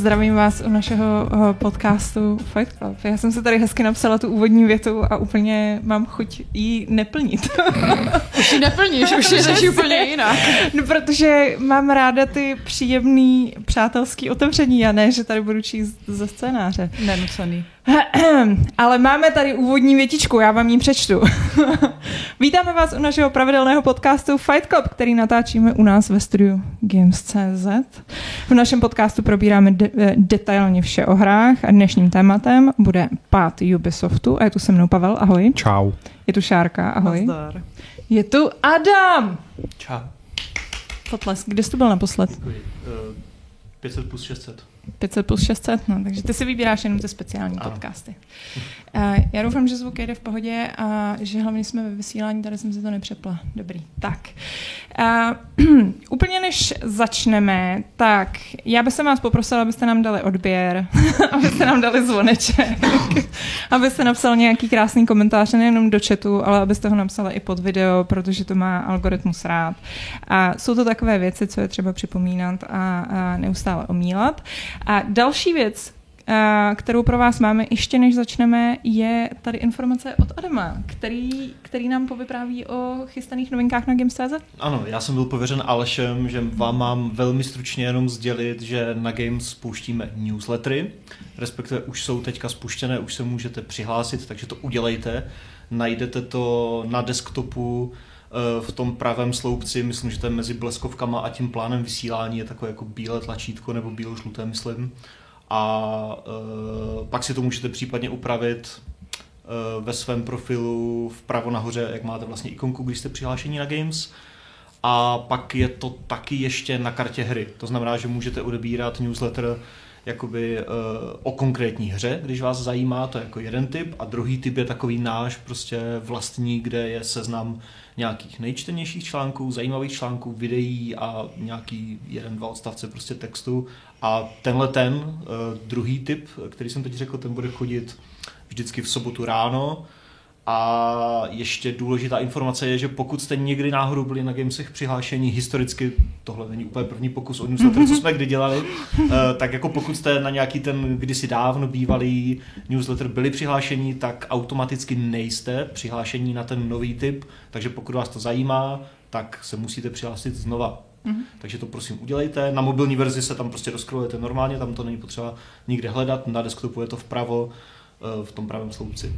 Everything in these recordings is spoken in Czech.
Zdravím vás u našeho uh, podcastu Fight Club. Já jsem se tady hezky napsala tu úvodní větu a úplně mám chuť jí neplnit. už ji neplníš, už je úplně jinak. No, protože mám ráda ty příjemný přátelský otevření a ne, že tady budu číst ze scénáře. Nenucený. Ale máme tady úvodní větičku, já vám ji přečtu. Vítáme vás u našeho pravidelného podcastu Fight Club, který natáčíme u nás ve studiu Games.cz. V našem podcastu probíráme de- eh, detailně vše o hrách a dnešním tématem bude pád Ubisoftu a je tu se mnou Pavel, ahoj. Čau. Je tu Šárka, ahoj. Nazdar. Je tu Adam. Čau. Potlesk, kde jsi to byl naposled? 500 plus 600. 500 plus 600, no, takže ty si vybíráš jenom ty speciální ano. podcasty. Uh, já doufám, že zvuk jde v pohodě a že hlavně jsme ve vysílání, tady jsem si to nepřepla. Dobrý, tak. Uh, úplně než začneme, tak já bych se vás poprosila, abyste nám dali odběr, abyste nám dali zvoneček, abyste napsal nějaký krásný komentář, nejenom do chatu, ale abyste ho napsali i pod video, protože to má algoritmus rád. A jsou to takové věci, co je třeba připomínat a, a neustále omílat. A další věc, kterou pro vás máme ještě než začneme, je tady informace od Adama, který, který nám povypráví o chystaných novinkách na Games.cz. Ano, já jsem byl pověřen Alešem, že vám mám velmi stručně jenom sdělit, že na Games spouštíme newslettery, respektive už jsou teďka spuštěné, už se můžete přihlásit, takže to udělejte. Najdete to na desktopu eh, v tom pravém sloupci, myslím, že to je mezi bleskovkama a tím plánem vysílání, je takové jako bílé tlačítko nebo bílo-žluté, myslím a uh, pak si to můžete případně upravit uh, ve svém profilu vpravo nahoře, jak máte vlastně ikonku, když jste přihlášení na Games. A pak je to taky ještě na kartě hry. To znamená, že můžete odebírat newsletter jakoby uh, o konkrétní hře, když vás zajímá, to je jako jeden typ. A druhý typ je takový náš prostě vlastní, kde je seznam nějakých nejčtenějších článků, zajímavých článků, videí a nějaký jeden, dva odstavce prostě textu. A tenhle ten uh, druhý typ, který jsem teď řekl, ten bude chodit vždycky v sobotu ráno, a ještě důležitá informace je, že pokud jste někdy náhodou byli na Gamesech přihlášení historicky, tohle není úplně první pokus o newsletter, co jsme kdy dělali, eh, tak jako pokud jste na nějaký ten kdysi dávno bývalý newsletter byli přihlášení, tak automaticky nejste přihlášení na ten nový typ, takže pokud vás to zajímá, tak se musíte přihlásit znova. Mm-hmm. Takže to prosím udělejte. Na mobilní verzi se tam prostě rozkrojujete normálně, tam to není potřeba nikde hledat, na desktopu je to vpravo eh, v tom pravém sloupci.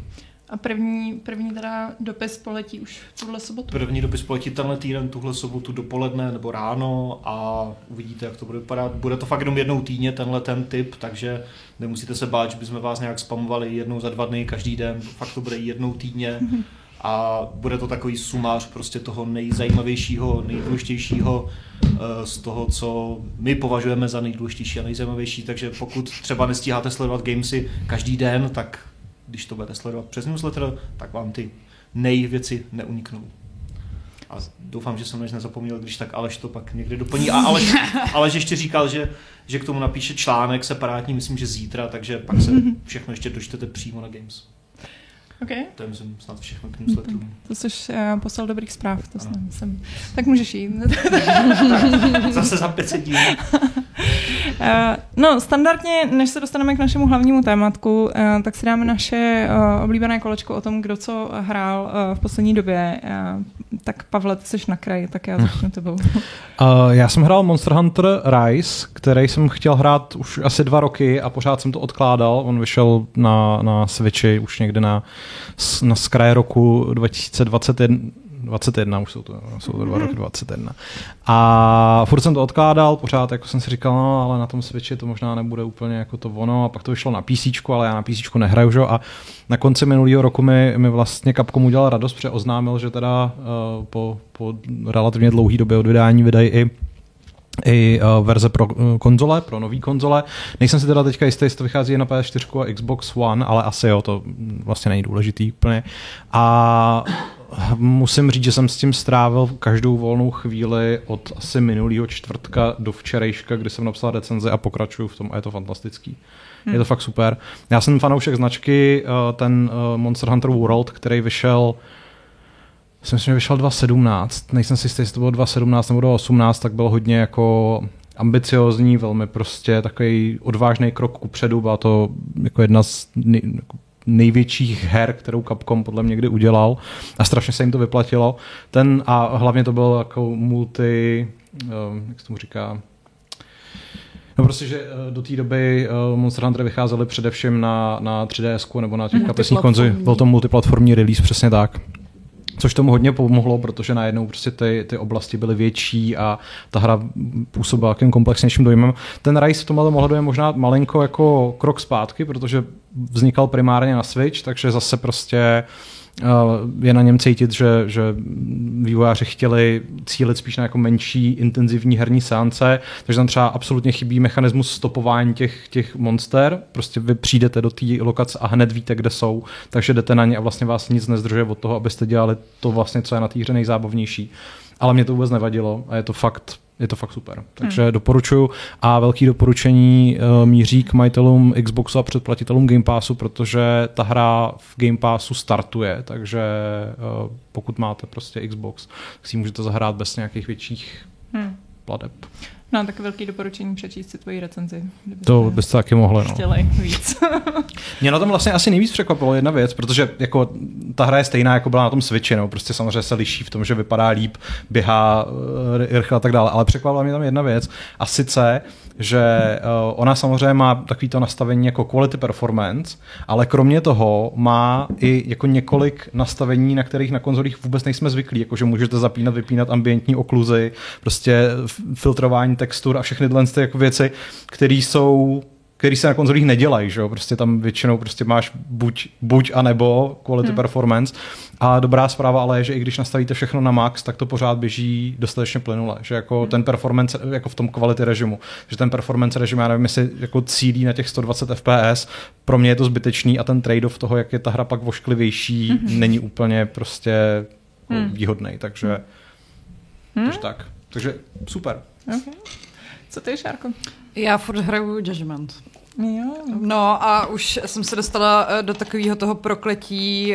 A první, první teda dopis poletí už tuhle sobotu? První dopis poletí tenhle týden, tuhle sobotu dopoledne nebo ráno a uvidíte, jak to bude vypadat. Bude to fakt jenom jednou týdně, tenhle ten typ, takže nemusíte se bát, že bychom vás nějak spamovali jednou za dva dny, každý den. Fakt to bude jednou týdně a bude to takový sumář prostě toho nejzajímavějšího, nejdůležitějšího eh, z toho, co my považujeme za nejdůležitější a nejzajímavější, takže pokud třeba nestíháte sledovat gamesy každý den, tak když to budete sledovat přes newsletter, tak vám ty nejvěci neuniknou. A doufám, že jsem než nezapomněl, když tak Aleš to pak někde doplní. A Aleš, Aleš ještě říkal, že, že k tomu napíše článek separátní, myslím, že zítra, takže pak se všechno ještě dočtete přímo na Games. Okay. To je myslím snad všechno k newsletterům. To jsi uh, poslal dobrých zpráv, to jsem, jsem. Tak můžeš jít. Zase za 500 díl. Uh, no, standardně, než se dostaneme k našemu hlavnímu tématku, uh, tak si dáme naše uh, oblíbené kolečko o tom, kdo co hrál v poslední době. Tak Pavle, ty jsi na kraji, tak já začnu tebou. já jsem hrál Monster Hunter Rise, který jsem chtěl hrát už asi dva roky a pořád jsem to odkládal. On vyšel na, na Switchi už někde na, na skraje roku 2021, 21, už jsou to, jsou to dva roky 21. A furt jsem to odkládal, pořád jako jsem si říkal, no, ale na tom Switchi to možná nebude úplně jako to ono, a pak to vyšlo na PC, ale já na PC nehraju, že? a na konci minulého roku mi, mi vlastně Capcom udělal radost, protože oznámil, že teda uh, po, po relativně dlouhé době od vydání vydají i i uh, verze pro uh, konzole, pro nový konzole. Nejsem si teda teďka jistý, jestli to vychází na PS4 a Xbox One, ale asi jo, to vlastně není důležitý úplně. A musím říct, že jsem s tím strávil každou volnou chvíli od asi minulého čtvrtka do včerejška, kdy jsem napsal recenze a pokračuju v tom a je to fantastický. Hmm. Je to fakt super. Já jsem fanoušek značky, eh, ten eh, Monster Hunter World, který vyšel jsem myslím, že vyšel 2017, nejsem si jistý, jestli to bylo 2017 nebo 2018, tak byl hodně jako ambiciozní, velmi prostě takový odvážný krok kupředu. Byla to jako jedna z nej, jako největších her, kterou Capcom podle mě kdy udělal a strašně se jim to vyplatilo. Ten a hlavně to byl jako multi, um, jak se tomu říká, No prostě, že eh, do té doby uh, Monster Hunter vycházely především na, na 3DS nebo na těch kapesních konzolích. Byl to multiplatformní release, přesně tak. Což tomu hodně pomohlo, protože najednou prostě ty, ty oblasti byly větší a ta hra působila jakým komplexnějším dojmem. Ten Rise v tomhle mohlo je možná malinko jako krok zpátky, protože vznikal primárně na Switch, takže zase prostě Eh, je na něm cítit, že, že vývojáři chtěli cílit spíš na jako menší, intenzivní herní sánce, takže tam třeba absolutně chybí mechanismus stopování těch, těch monster. Prostě vy přijdete do té lokace a hned víte, kde jsou, takže jdete na ně a vlastně vás nic nezdržuje od toho, abyste dělali to vlastně, co je na té hře nejzábavnější. Ale mě to vůbec nevadilo a je to fakt je to fakt super. Takže hmm. doporučuju a velký doporučení uh, míří k majitelům Xboxu a předplatitelům Game Passu, protože ta hra v Game Passu startuje, takže uh, pokud máte prostě Xbox, tak si můžete zahrát bez nějakých větších hmm. plateb. No, tak velký doporučení přečíst si tvoji recenzi. To byste taky mohli. No. Chtěli víc. Mě na tom vlastně asi nejvíc překvapilo jedna věc, protože jako ta hra je stejná, jako byla na tom Switchi, no, prostě samozřejmě se liší v tom, že vypadá líp, běhá eh, rychle a tak dále, ale překvapila mě tam jedna věc a sice, že uh, ona samozřejmě má takový to nastavení jako quality performance, ale kromě toho má i jako několik nastavení, na kterých na konzolích vůbec nejsme zvyklí, jako že můžete zapínat, vypínat ambientní okluzy, prostě filtrování textur a všechny tyhle jako věci, které jsou který se na konzolích nedělají, že jo? Prostě tam většinou prostě máš buď, buď a nebo quality hmm. performance. A dobrá zpráva ale je, že i když nastavíte všechno na max, tak to pořád běží dostatečně plynule, že jako hmm. ten performance, jako v tom quality režimu, že ten performance režim, já nevím, jestli jako cílí na těch 120 fps, pro mě je to zbytečný a ten trade-off toho, jak je ta hra pak vošklivější, hmm. není úplně prostě jako hmm. výhodný, takže, hmm. takže tak. Takže super. Okay. Co ty, Šárko? Já furt hraju Judgment. Jo. No a už jsem se dostala eh, do takového toho prokletí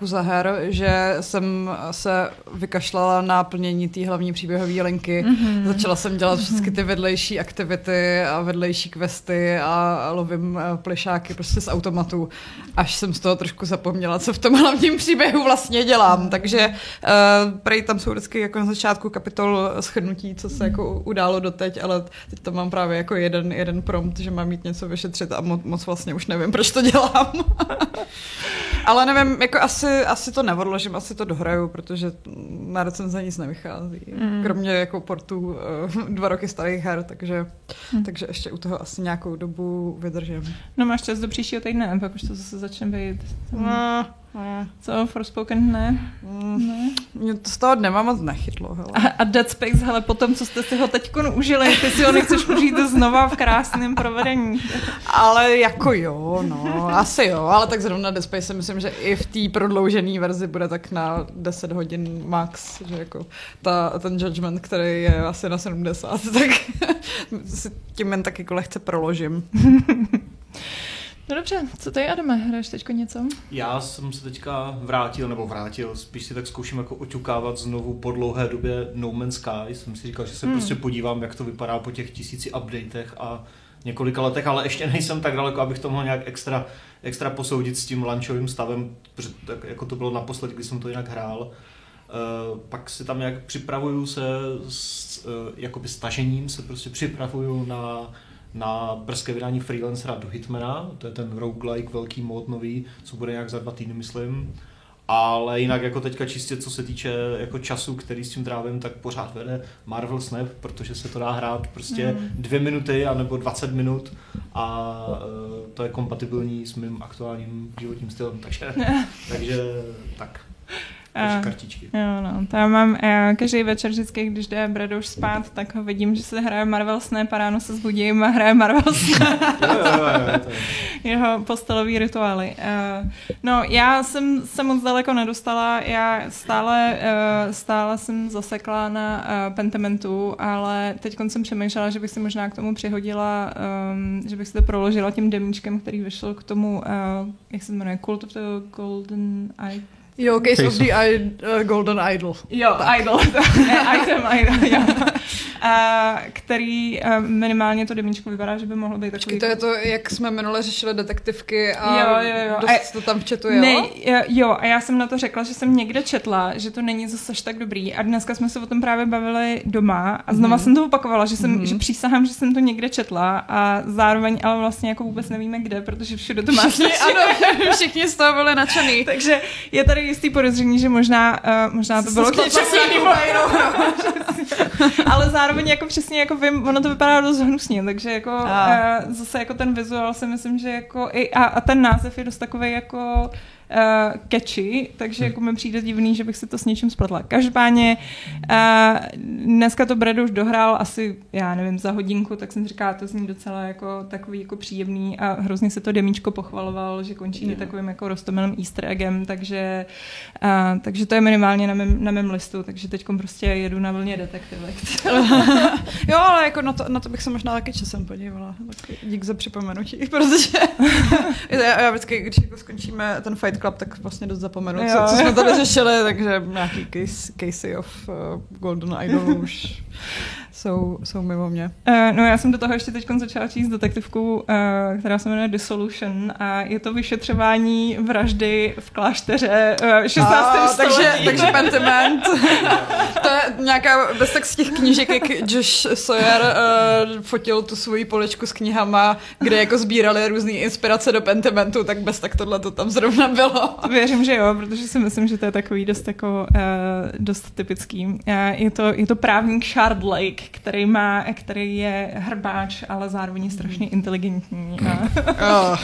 uh, za her, že jsem se vykašlala na plnění té hlavní příběhové linky. Mm-hmm. Začala jsem dělat mm-hmm. všechny ty vedlejší aktivity a vedlejší questy a lovím uh, plešáky prostě z automatu, až jsem z toho trošku zapomněla, co v tom hlavním příběhu vlastně dělám. Takže uh, prej tam jsou vždycky jako na začátku kapitol schrnutí, co se jako událo doteď, ale teď tam mám právě jako jeden, jeden prompt, že mám mít něco něco vyšetřit a mo- moc vlastně už nevím, proč to dělám. Ale nevím, jako asi, asi to neodložím, asi to dohraju, protože na recenze nic nevychází. Mm. Kromě jako portů uh, dva roky starých her, takže, mm. takže ještě u toho asi nějakou dobu vydržím. No máš čas do příštího týdne, pak už to zase začne být. No, ne. Co, Forspoken ne? Mm, ne. Mě to z toho dnema moc nechytlo. Hele. A, a Dead Space, hele, potom, co jste si ho teď užili, ty si ho nechceš užít znova v krásném provedení. ale jako jo, no, asi jo, ale tak zrovna Dead Space si myslím, že i v té prodloužené verzi bude tak na 10 hodin max, že jako ta, ten judgment, který je asi na 70, tak si tím jen tak jako lehce proložím. No dobře, co ty, Adame, hraješ teďko něco? Já jsem se teďka vrátil, nebo vrátil, spíš si tak zkouším jako oťukávat znovu po dlouhé době No Man's Sky. Jsem si říkal, že se hmm. prostě podívám, jak to vypadá po těch tisíci updatech a několika letech, ale ještě nejsem tak daleko, abych to mohl nějak extra, extra posoudit s tím lunchovým stavem, tak jako to bylo naposled, když jsem to jinak hrál. Uh, pak si tam nějak připravuju se s uh, jakoby stažením, se prostě připravuju na na brzké vydání freelancera do Hitmana, to je ten roguelike velký mod nový, co bude nějak za dva týdny, myslím. Ale jinak jako teďka čistě co se týče jako času, který s tím trávím, tak pořád vede Marvel Snap, protože se to dá hrát prostě mm. dvě minuty anebo 20 minut a uh, to je kompatibilní s mým aktuálním životním stylem, takže, takže tak. Uh, kartičky. Jo, no. Já mám já každý večer vždycky, když jde Brad už spát, tak ho vidím, že se hraje Marvel Snap a ráno se zbudím a hraje Marvel Snap. jo, jo, jo, jo, Jeho postelový rituály. Uh, no, já jsem se moc daleko nedostala, já stále, uh, stále jsem zasekla na uh, Pentamentu, ale teď jsem přemýšlela, že bych si možná k tomu přihodila, um, že bych si to proložila tím demíčkem, který vyšel k tomu, uh, jak se jmenuje, Cult of the Golden Eye Jo, Case, Case of, of the I, uh, Golden Idol. Jo, tak. Idol. Item Idol, jo. a který a minimálně to demíčko vypadá, že by mohlo být takový... To je to, jak jsme minule řešili detektivky a Jo, jo, jo. dost A- to tam v chatu, jo? Ne, jo, a já jsem na to řekla, že jsem někde četla, že to není zase až tak dobrý. A dneska jsme se o tom právě bavili doma a znova Mhm. jsem to opakovala, že jsem, Mhm. že přísahám, že jsem to někde četla a zároveň ale vlastně jako vůbec nevíme kde, protože všude to má Všichni, ano, všichni z toho byli nadšený. Takže je tady jistý podezření, že možná, uh, možná to bylo k něčemu. Ale zároveň jako přesně jako vím, ono to vypadá dost hnusně, takže jako A. uh, zase jako ten vizuál si myslím, že jako i, a, a ten název je dost takový jako uh, catchy, takže jako mi přijde divný, že bych si to s něčím spletla. Každopádně uh, dneska to Brad už dohrál asi, já nevím, za hodinku, tak jsem říkala, to zní docela jako takový jako příjemný a hrozně se to demíčko pochvaloval, že končí i takovým jako rostomilým easter eggem, takže, uh, takže to je minimálně na mém, na mém listu, takže teď prostě jedu na vlně detektivek. Jo, ale jako na to, na to bych se možná taky časem podívala. Tak dík za připomenutí, protože já, já vždycky, když jako skončíme ten Fight Club, tak vlastně dost zapomenu, Jo. co, co jsme tady řešili, takže nějaký case, casey of uh, Golden Idol už jsou, jsou mimo mě. Uh, no já jsem do toho ještě teď začala číst detektivku, uh, která se jmenuje Dissolution a je to vyšetřování vraždy v klášteře uh, 16. A, století. takže, takže Pentiment. to je nějaká, bez tak z těch knížek, jak Josh Sawyer uh, fotil tu svoji poličku s knihama, kde jako sbírali různé inspirace do Pentimentu, tak bez tak tohle to tam zrovna bylo. Věřím, že jo, protože si myslím, že to je takový dost, jako, uh, dost typický. Uh, je, to, je to právník Shard Lake, který, má, který je hrbáč, ale zároveň je strašně inteligentní. A, Oh.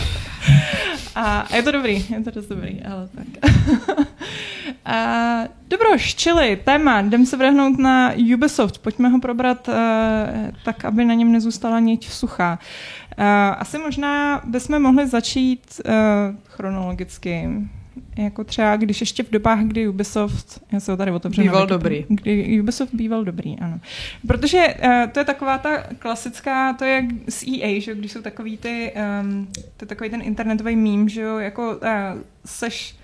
a, a je to dobrý, je to dost dobrý, ale tak. a, dobro, ščili, téma, jdem se vrhnout na Ubisoft, pojďme ho probrat uh, tak, aby na něm nezůstala niť suchá. Uh, asi možná bychom mohli začít uh, chronologicky. Jako třeba, když ještě v dobách, kdy Ubisoft, já se ho tady otevřu. Býval Wikipedii, dobrý. Kdy Ubisoft býval dobrý, ano. Protože uh, to je taková ta klasická, to je z EA, že jo, když jsou takový ty, um, to je takový ten internetový meme, že jo, jako uh, seš,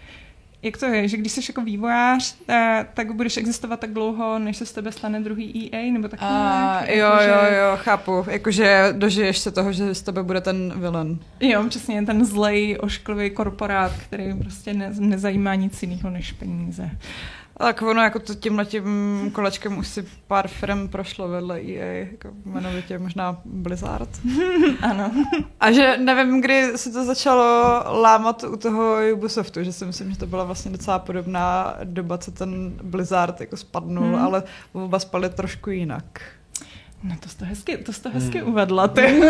jak to je, že když jsi jako vývojář, uh, tak budeš existovat tak dlouho, než se z tebe stane druhý EA, nebo taky A, nějak, jo, jako, že- jo, jo, chápu. Jakože dožiješ se toho, že z tebe bude ten villain. Jo, přesně, ten zlej, ošklivý korporát, který prostě ne, nezajímá nic jiného než peníze. Tak ono jako to tímhle tím kolečkem už si pár firm prošlo vedle EA, jako jmenovitě možná Blizzard. Ano. A že nevím, kdy se to začalo lámat u toho Ubisoftu, že si myslím, že to byla vlastně docela podobná doba, co ten Blizzard jako spadnul, Hmm. hmm. ale oba spadly trošku jinak. No to jsi to hezky, to jsi to hezky Hmm. uvedla, ty.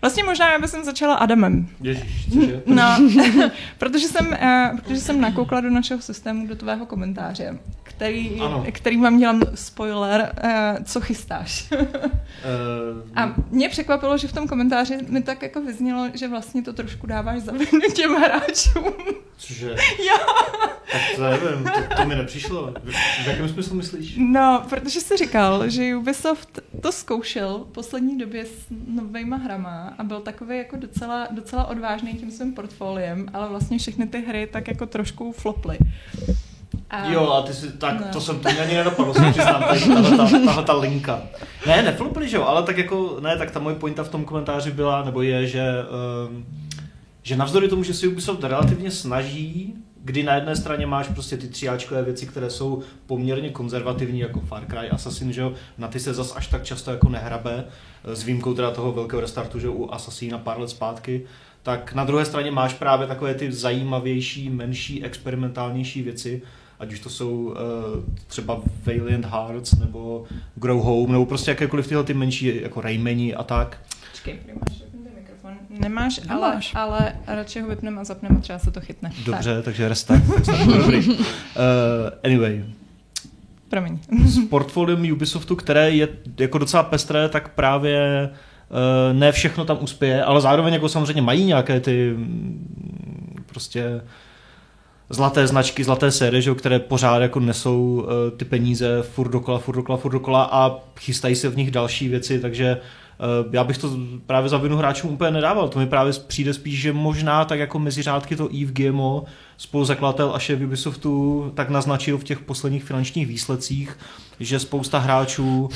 Vlastně možná já bych začala Adamem. Ježíš, cože? No, protože jsem, uh, protože jsem nakoukla do našeho systému, do tvého komentáře, který, Ano. který vám dělám spoiler, uh, co chystáš. Eh, A mě překvapilo, že v tom komentáři mi tak jako vyznělo, že vlastně to trošku dáváš za vinu těm hráčům. Cože? Jo. Tak to nevím, to, to mi nepřišlo. V, v jakém smyslu myslíš? No, protože jsi říkal, že Ubisoft to zkoušel v poslední době s novejma hrama a byl takový jako docela, docela odvážný tím svým portfoliem, ale vlastně všechny ty hry tak jako trošku floply. A... Jo, a ty si, tak No. to jsem, to mě ani nenapadlo, se přiznám, tahle, ta, tahle ta linka. Ne, neflopili, že jo, ale tak jako, ne, tak ta moje pointa v tom komentáři byla, nebo je, že, um, že navzdory tomu, že si Ubisoft relativně snaží, kdy na jedné straně máš prostě ty třiáčkové věci, které jsou poměrně konzervativní, jako Far Cry, Assassin, že jo, na ty se zas až tak často jako nehrabe, s výjimkou teda toho velkého restartu, že jo, u Assassina pár let zpátky, tak na druhé straně máš právě takové ty zajímavější, menší, experimentálnější věci, ať už to jsou uh, třeba Valiant Hearts nebo Grow Home, nebo prostě jakékoliv tyhle ty menší, jako Raymani a tak. Počkej, máš mikrofon. Nemáš, Nemáš. ale, ale radši ho vypneme a zapneme, třeba se to chytne. Dobře, Tak, takže restart. dobrý. Uh, anyway, promiň. s portfoliem Ubisoftu, které je jako docela pestré, tak právě uh, ne všechno tam uspěje, ale zároveň jako samozřejmě mají nějaké ty mm, prostě zlaté značky, zlaté série, že, které pořád jako nesou uh, ty peníze furt dokola, furt dokola, furt dokola a chystají se v nich další věci, takže já bych to právě za vinu hráčům úplně nedával. To mi právě přijde spíš, že možná tak jako mezi řádky to Eve GMO spoluzakladatel a šéf Ubisoftu tak naznačil v těch posledních finančních výsledcích, že spousta hráčů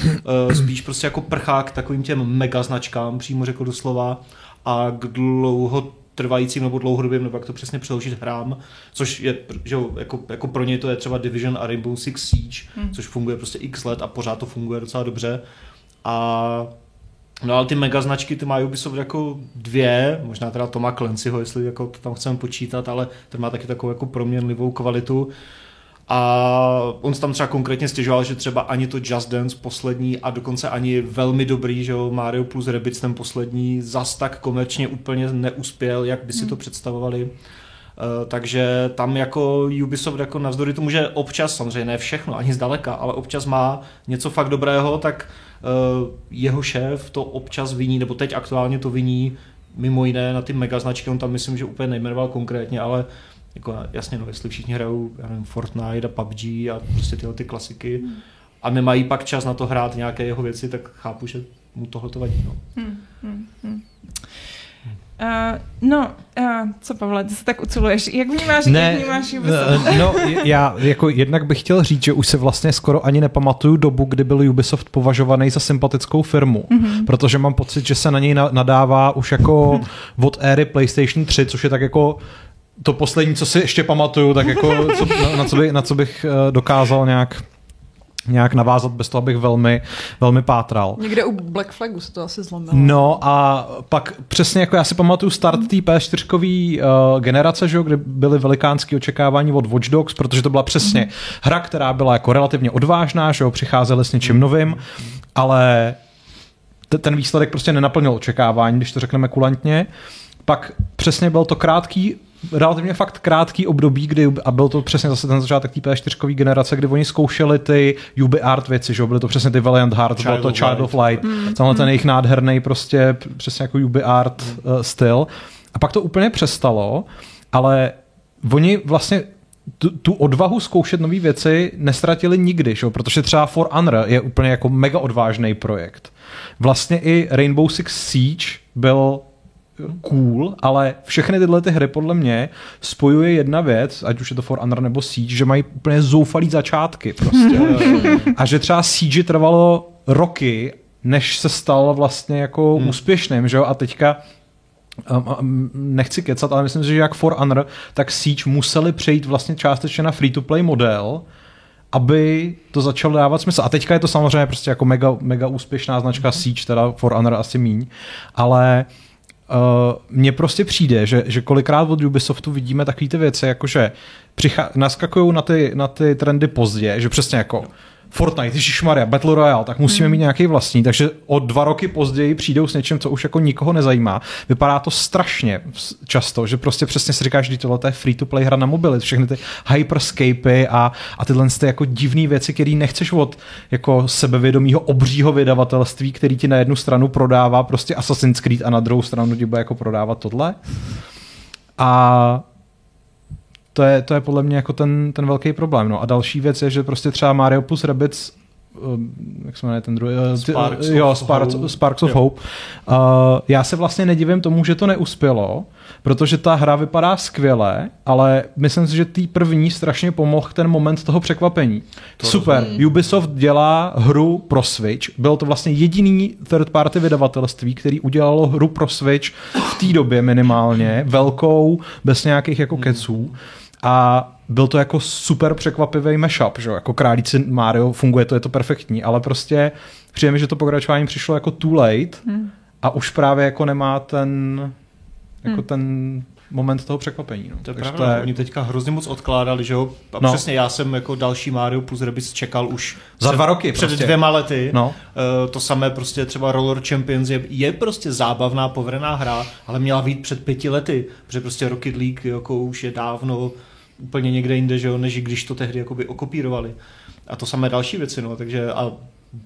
uh, spíš prostě jako prchá k takovým těm mega značkám, přímo řekl doslova, a k dlouho trvajícím nebo dlouhodobým, nebo jak to přesně přeložit hrám, což je, že jako, jako pro ně to je třeba Division a Rainbow Six Siege, hmm. což funguje prostě x let a pořád to funguje docela dobře. A No ale ty mega značky, ty má Ubisoft jako dvě, možná teda Toma Clancyho, jestli jako to tam chceme počítat, ale ten má taky takovou jako proměnlivou kvalitu. A on tam třeba konkrétně stěžoval, že třeba ani to Just Dance poslední a dokonce ani velmi dobrý, že jo, Mario plus Rabbids ten poslední zas tak komerčně úplně neuspěl, jak by si hmm. to představovali. Uh, takže tam jako Ubisoft jako navzdory tomu, že občas, samozřejmě ne všechno, ani zdaleka, ale občas má něco fakt dobrého, tak uh, jeho šéf to občas viní, nebo teď aktuálně to viní mimo jiné na ty mega značky, on tam myslím, že úplně nejmenoval konkrétně, ale jako jasně, no, jestli všichni hrajou já nevím, Fortnite a PUBG a prostě tyhle ty klasiky hmm. a nemají pak čas na to hrát nějaké jeho věci, tak chápu, že mu tohle to vadí. No. Hmm, hmm, hmm. Uh, no, uh, co Pavle, ty se tak uciluješ. Jak vnímáš, ne, jak vnímáš Ubisoft? Uh, no, já jako jednak bych chtěl říct, že už se vlastně skoro ani nepamatuju dobu, kdy byl Ubisoft považovaný za sympatickou firmu, mm-hmm. protože mám pocit, že se na něj nadává už jako od éry PlayStation 3, což je tak jako to poslední, co si ještě pamatuju, tak jako co, na, na, co by, na co bych dokázal nějak nějak navázat bez toho, abych velmi, velmi pátral. Někde u Black Flagu se to asi zlomilo. No a pak přesně jako já si pamatuju start té P4 uh, generace, že, kde byly velikánské očekávání od Watch Dogs, protože to byla přesně hra, která byla jako relativně odvážná, že jo, přicházeli s něčím novým, ale t- ten výsledek prostě nenaplnil očekávání, když to řekneme kulantně. Pak přesně byl to krátký relativně fakt krátký období, kdy, a byl to přesně zase ten začátek té P4 generace, kdy oni zkoušeli ty UB art věci, že byly to přesně ty Valiant Hearts, bylo to Child of Light, mm. tenhle ten jejich nádherný prostě přesně jako UB art mm. uh, styl. A pak to úplně přestalo, ale oni vlastně tu, tu odvahu zkoušet nové věci nestratili nikdy, že? protože třeba For Honor je úplně jako mega odvážný projekt. Vlastně i Rainbow Six Siege byl cool, ale všechny tyhle ty hry podle mě spojuje jedna věc, ať už je to For Honor nebo Siege, že mají úplně zoufalý začátky prostě. a že třeba Siege trvalo roky, než se stal vlastně jako hmm. úspěšným, že jo? A teďka um, um, nechci kecat, ale myslím si, že jak For Honor, tak Siege museli přejít vlastně částečně na free-to-play model, aby to začalo dávat smysl. A teďka je to samozřejmě prostě jako mega, mega úspěšná značka Siege, teda For Honor asi míň, ale uh, Uh, mně prostě přijde, že, že kolikrát od Ubisoftu vidíme takové ty věci, jakože přichá, naskakují na ty, na ty trendy pozdě, že přesně jako Fortnite, Maria, Battle Royale, tak musíme hmm. mít nějaký vlastní, takže o dva roky později přijdou s něčím, co už jako nikoho nezajímá. Vypadá to strašně často, že prostě přesně si říkáš, že tohle je free-to-play hra na mobily, všechny ty hyperscapy a, a tyhle ty jako divné věci, které nechceš od jako sebevědomího obřího vydavatelství, který ti na jednu stranu prodává prostě Assassin's Creed a na druhou stranu ti bude jako prodávat tohle. A to je, to je podle mě jako ten, ten velký problém. No. A další věc je, že prostě třeba Mario plus Rabbids um, jak se jmenuje ten druhý? Uh, Sparks jo, of Sparks, Hope. Sparks of jo. Hope. Uh, já se vlastně nedivím tomu, že to neuspělo, protože ta hra vypadá skvěle, ale myslím si, že tý první strašně pomohl ten moment toho překvapení. To Super, rozumím. Ubisoft dělá hru pro Switch, byl to vlastně jediný third party vydavatelství, který udělalo hru pro Switch v té době minimálně, velkou, bez nějakých jako keců. Hmm a byl to jako super překvapivý mashup, že jako králíci Mario, funguje to, je to perfektní, ale prostě přijde mi, že to pokračování přišlo jako too late hmm. a už právě jako nemá ten jako hmm. ten moment toho překvapení. No. To je pravda, to je... oni teďka hrozně moc odkládali, že jo? A no. přesně já jsem jako další Mario plus Rabbids čekal už za dva roky před prostě. dvěma lety. No. Uh, to samé prostě třeba Roller Champions je, je prostě zábavná, povedená hra, ale měla být před pěti lety, protože prostě Rocket League jako už je dávno úplně někde jinde, že jo, než když to tehdy jakoby okopírovali. A to samé další věci, no, takže a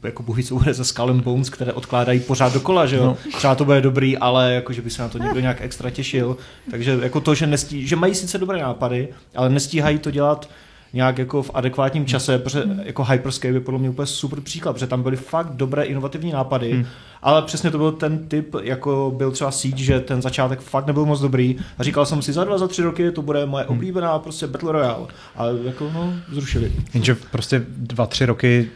jako bohy jsou hry ze Skull and Bones, které odkládají pořád dokola, že jo. No. Třeba to bude dobrý, ale jako, že by se na to někdo nějak extra těšil. Takže jako to, že, nestí, že mají sice dobré nápady, ale nestíhají to dělat nějak jako v adekvátním čase, protože jako Hyperscape je podle mě úplně super příklad, protože tam byly fakt dobré inovativní nápady, hmm. ale přesně to byl ten typ, jako byl třeba síť, že ten začátek fakt nebyl moc dobrý. A říkal jsem si za dva, za tři roky to bude moje oblíbená prostě Battle Royale, ale jako no, zrušili. Jenže prostě dva, tři roky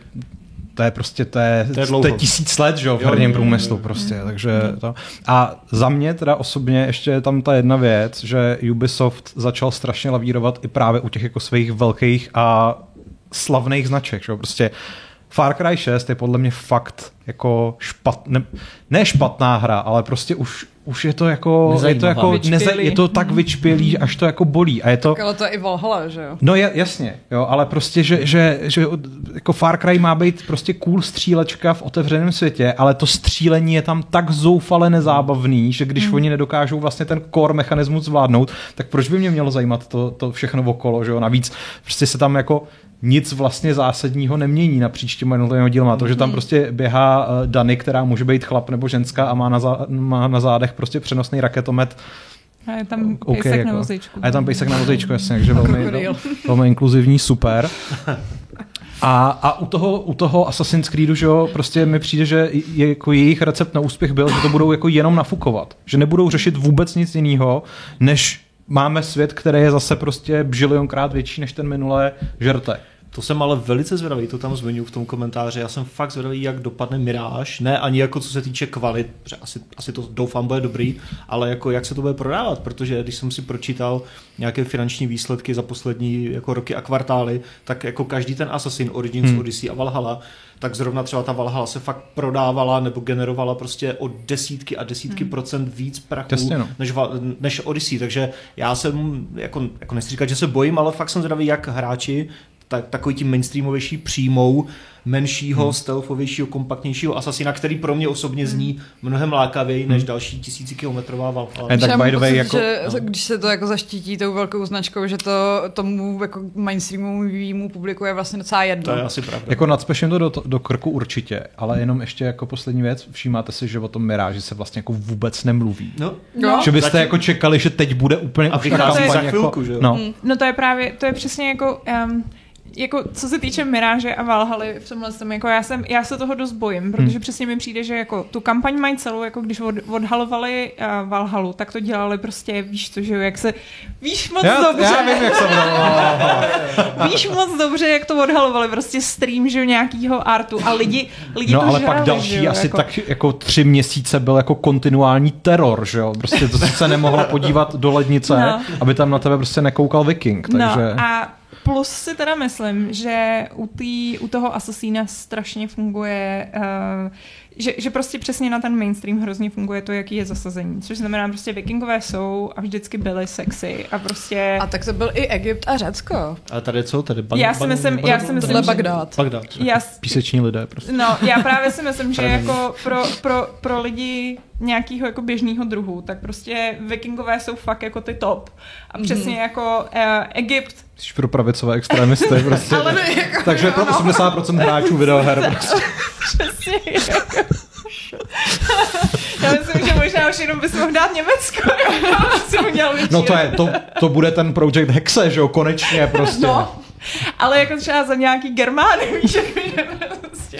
to je prostě, to je, to je, to je tisíc let, že jo, v herním průmyslu prostě, takže to. A za mě teda osobně ještě je tam ta jedna věc, že Ubisoft začal strašně lavírovat i právě u těch jako svých velkých a slavných značek, že jo, prostě Far Cry 6 je podle mě fakt jako špat, ne, ne špatná hra, ale prostě už, už je to jako, je to, jako neze, je to tak vyčpělý, až to jako bolí. A je to, tak ale to je i Valhalla, že jo? No jasně, jo, ale prostě, že, že, že jako Far Cry má být prostě cool střílečka v otevřeném světě, ale to střílení je tam tak zoufale nezábavný, že když hmm. oni nedokážou vlastně ten core mechanismus zvládnout, tak proč by mě mělo zajímat to, to všechno okolo, že jo? Navíc prostě se tam jako nic vlastně zásadního nemění napříč těma jednotlivými dílama. To, že tam mhm. prostě běhá uh, Dany, která může být chlap nebo ženská a má na, zá, má na zádech prostě přenosný raketomet, a je tam okay, pejsek jako. na vozíčku. A je tam pejsek na vozíčku, jasně, takže velmi, velmi inkluzivní, super. A, a u, toho, u toho Assassin's Creedu, že jo, prostě mi přijde, že je, jako jejich recept na úspěch byl, že to budou jako jenom nafukovat. Že nebudou řešit vůbec nic jiného, než máme svět, který je zase prostě bžilionkrát větší než ten minulé žerte. To jsem ale velice zvědavý, to tam zmiňuji v tom komentáři. Já jsem fakt zvědavý, jak dopadne Mirage. Ne ani jako co se týče kvalit, protože asi, asi to doufám bude dobrý, ale jako jak se to bude prodávat, protože když jsem si pročítal nějaké finanční výsledky za poslední jako roky a kvartály, tak jako každý ten Assassin, Origins, hmm. Odyssey a Valhalla, tak zrovna třeba ta Valhalla se fakt prodávala nebo generovala prostě o desítky a desítky hmm. procent víc prachu Jasně, no. než, než Odyssey, takže já jsem, jako, jako nechci říkat, že se bojím, ale fakt jsem zvědavý, jak hráči tak, takový tím mainstreamovější přijmou menšího, hmm. stealthovějšího, kompaktnějšího asasina, který pro mě osobně zní mnohem lákavěji než hmm. další tisícikilometrová Valhalla. tak by the way, jako, že, no. když se to jako zaštítí tou velkou značkou, že to tomu jako mainstreamovému publiku je vlastně docela jedno. To je asi pravda. Jako nadspeším to do, do krku určitě, ale jenom ještě jako poslední věc, všímáte si, že o tom Miráži se vlastně jako vůbec nemluví. No. no. Že byste Zatím... jako čekali, že teď bude úplně a vychází za chvilku, jako, že jo? No. no to je právě, to je přesně jako um, jako co se týče Miráže a Valhaly v tomhle tom, jako já, jsem, já se toho dost bojím, protože hmm. přesně mi přijde, že jako tu kampaň mají celou, jako když od, odhalovali uh, Valhalu, tak to dělali prostě, víš co, že jak se, víš moc já, dobře. Já vím, jak se Víš moc dobře, jak to odhalovali, prostě stream, že nějakýho artu a lidi, lidi No to ale žrali, pak další že, asi jako. tak jako tři měsíce byl jako kontinuální teror, že jo, prostě to se nemohla podívat do lednice, no. aby tam na tebe prostě nekoukal viking, takže... No a Plus si teda myslím, že u, tý, u toho Assassina strašně funguje uh, že, že prostě přesně na ten mainstream hrozně funguje to, jaký je zasazení. Což znamená, prostě vikingové jsou a vždycky byly sexy a prostě... A tak to byl i Egypt a Řecko. A tady co? Tady ban, já si myslím, ban, já si myslím, že... Bagdád. Bagdád. Já, Píseční lidé prostě. No, já právě si myslím, že jako pro, pro, pro lidi nějakého jako běžného druhu, tak prostě vikingové jsou fakt jako ty top. A přesně mm-hmm. jako uh, Egypt Jsi pro pravicové extremisty prostě. Ale ne, jako, Takže pro 80% hráčů videoher prostě. Přesně. Jako. Já myslím, že možná už jenom bys mohl dát Německo. no to je, to, to bude ten Project Hexe, že jo, konečně prostě. No, ale jako třeba za nějaký Germány, víš, prostě.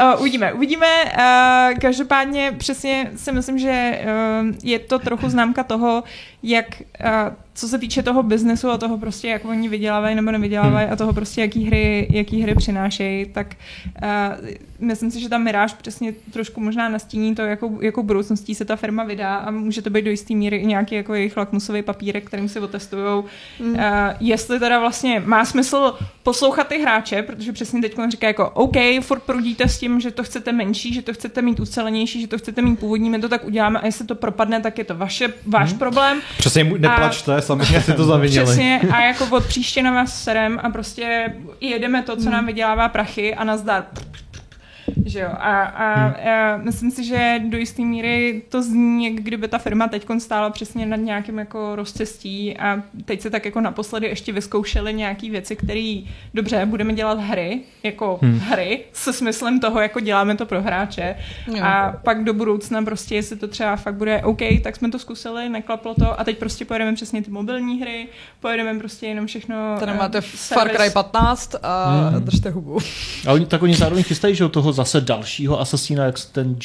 Uh, uvidíme, uvidíme. Uh, každopádně přesně si myslím, že uh, je to trochu známka toho, jak uh, co se týče toho biznesu a toho prostě, jak oni vydělávají nebo nevydělávají hmm. a toho prostě, jaký hry, jaký hry přinášejí, tak uh, myslím si, že ta Mirage přesně trošku možná nastíní to, jakou, jakou budoucností se ta firma vydá a může to být do jisté míry i nějaký jako jejich lakmusový papírek, kterým si otestují. Hmm. Uh, jestli teda vlastně má smysl poslouchat ty hráče, protože přesně teď říká jako OK, furt prudíte s tím, že to chcete menší, že to chcete mít ucelenější, že to chcete mít původní, my to tak uděláme a jestli to propadne, tak je to vaše, váš hmm. problém. Přesně, neplačte, sami si to zavinili. Přesně, a jako od příště na vás serem a prostě jedeme to, co hmm. nám vydělává prachy a nazdar. Že jo? A, a, hmm. a myslím si, že do jisté míry to zní, jak kdyby ta firma teď stála přesně nad nějakým jako rozcestí a teď se tak jako naposledy ještě vyzkoušeli nějaké věci, které dobře, budeme dělat hry, jako hmm. hry se smyslem toho, jako děláme to pro hráče jo. a pak do budoucna prostě, jestli to třeba fakt bude OK, tak jsme to zkusili, neklaplo to a teď prostě pojedeme přesně ty mobilní hry, pojedeme prostě jenom všechno. Tady máte uh, Far Cry 15 a hmm. držte hubu. A oni, tak oni zároveň chystají, že toho zase dalšího Assassina, jak ten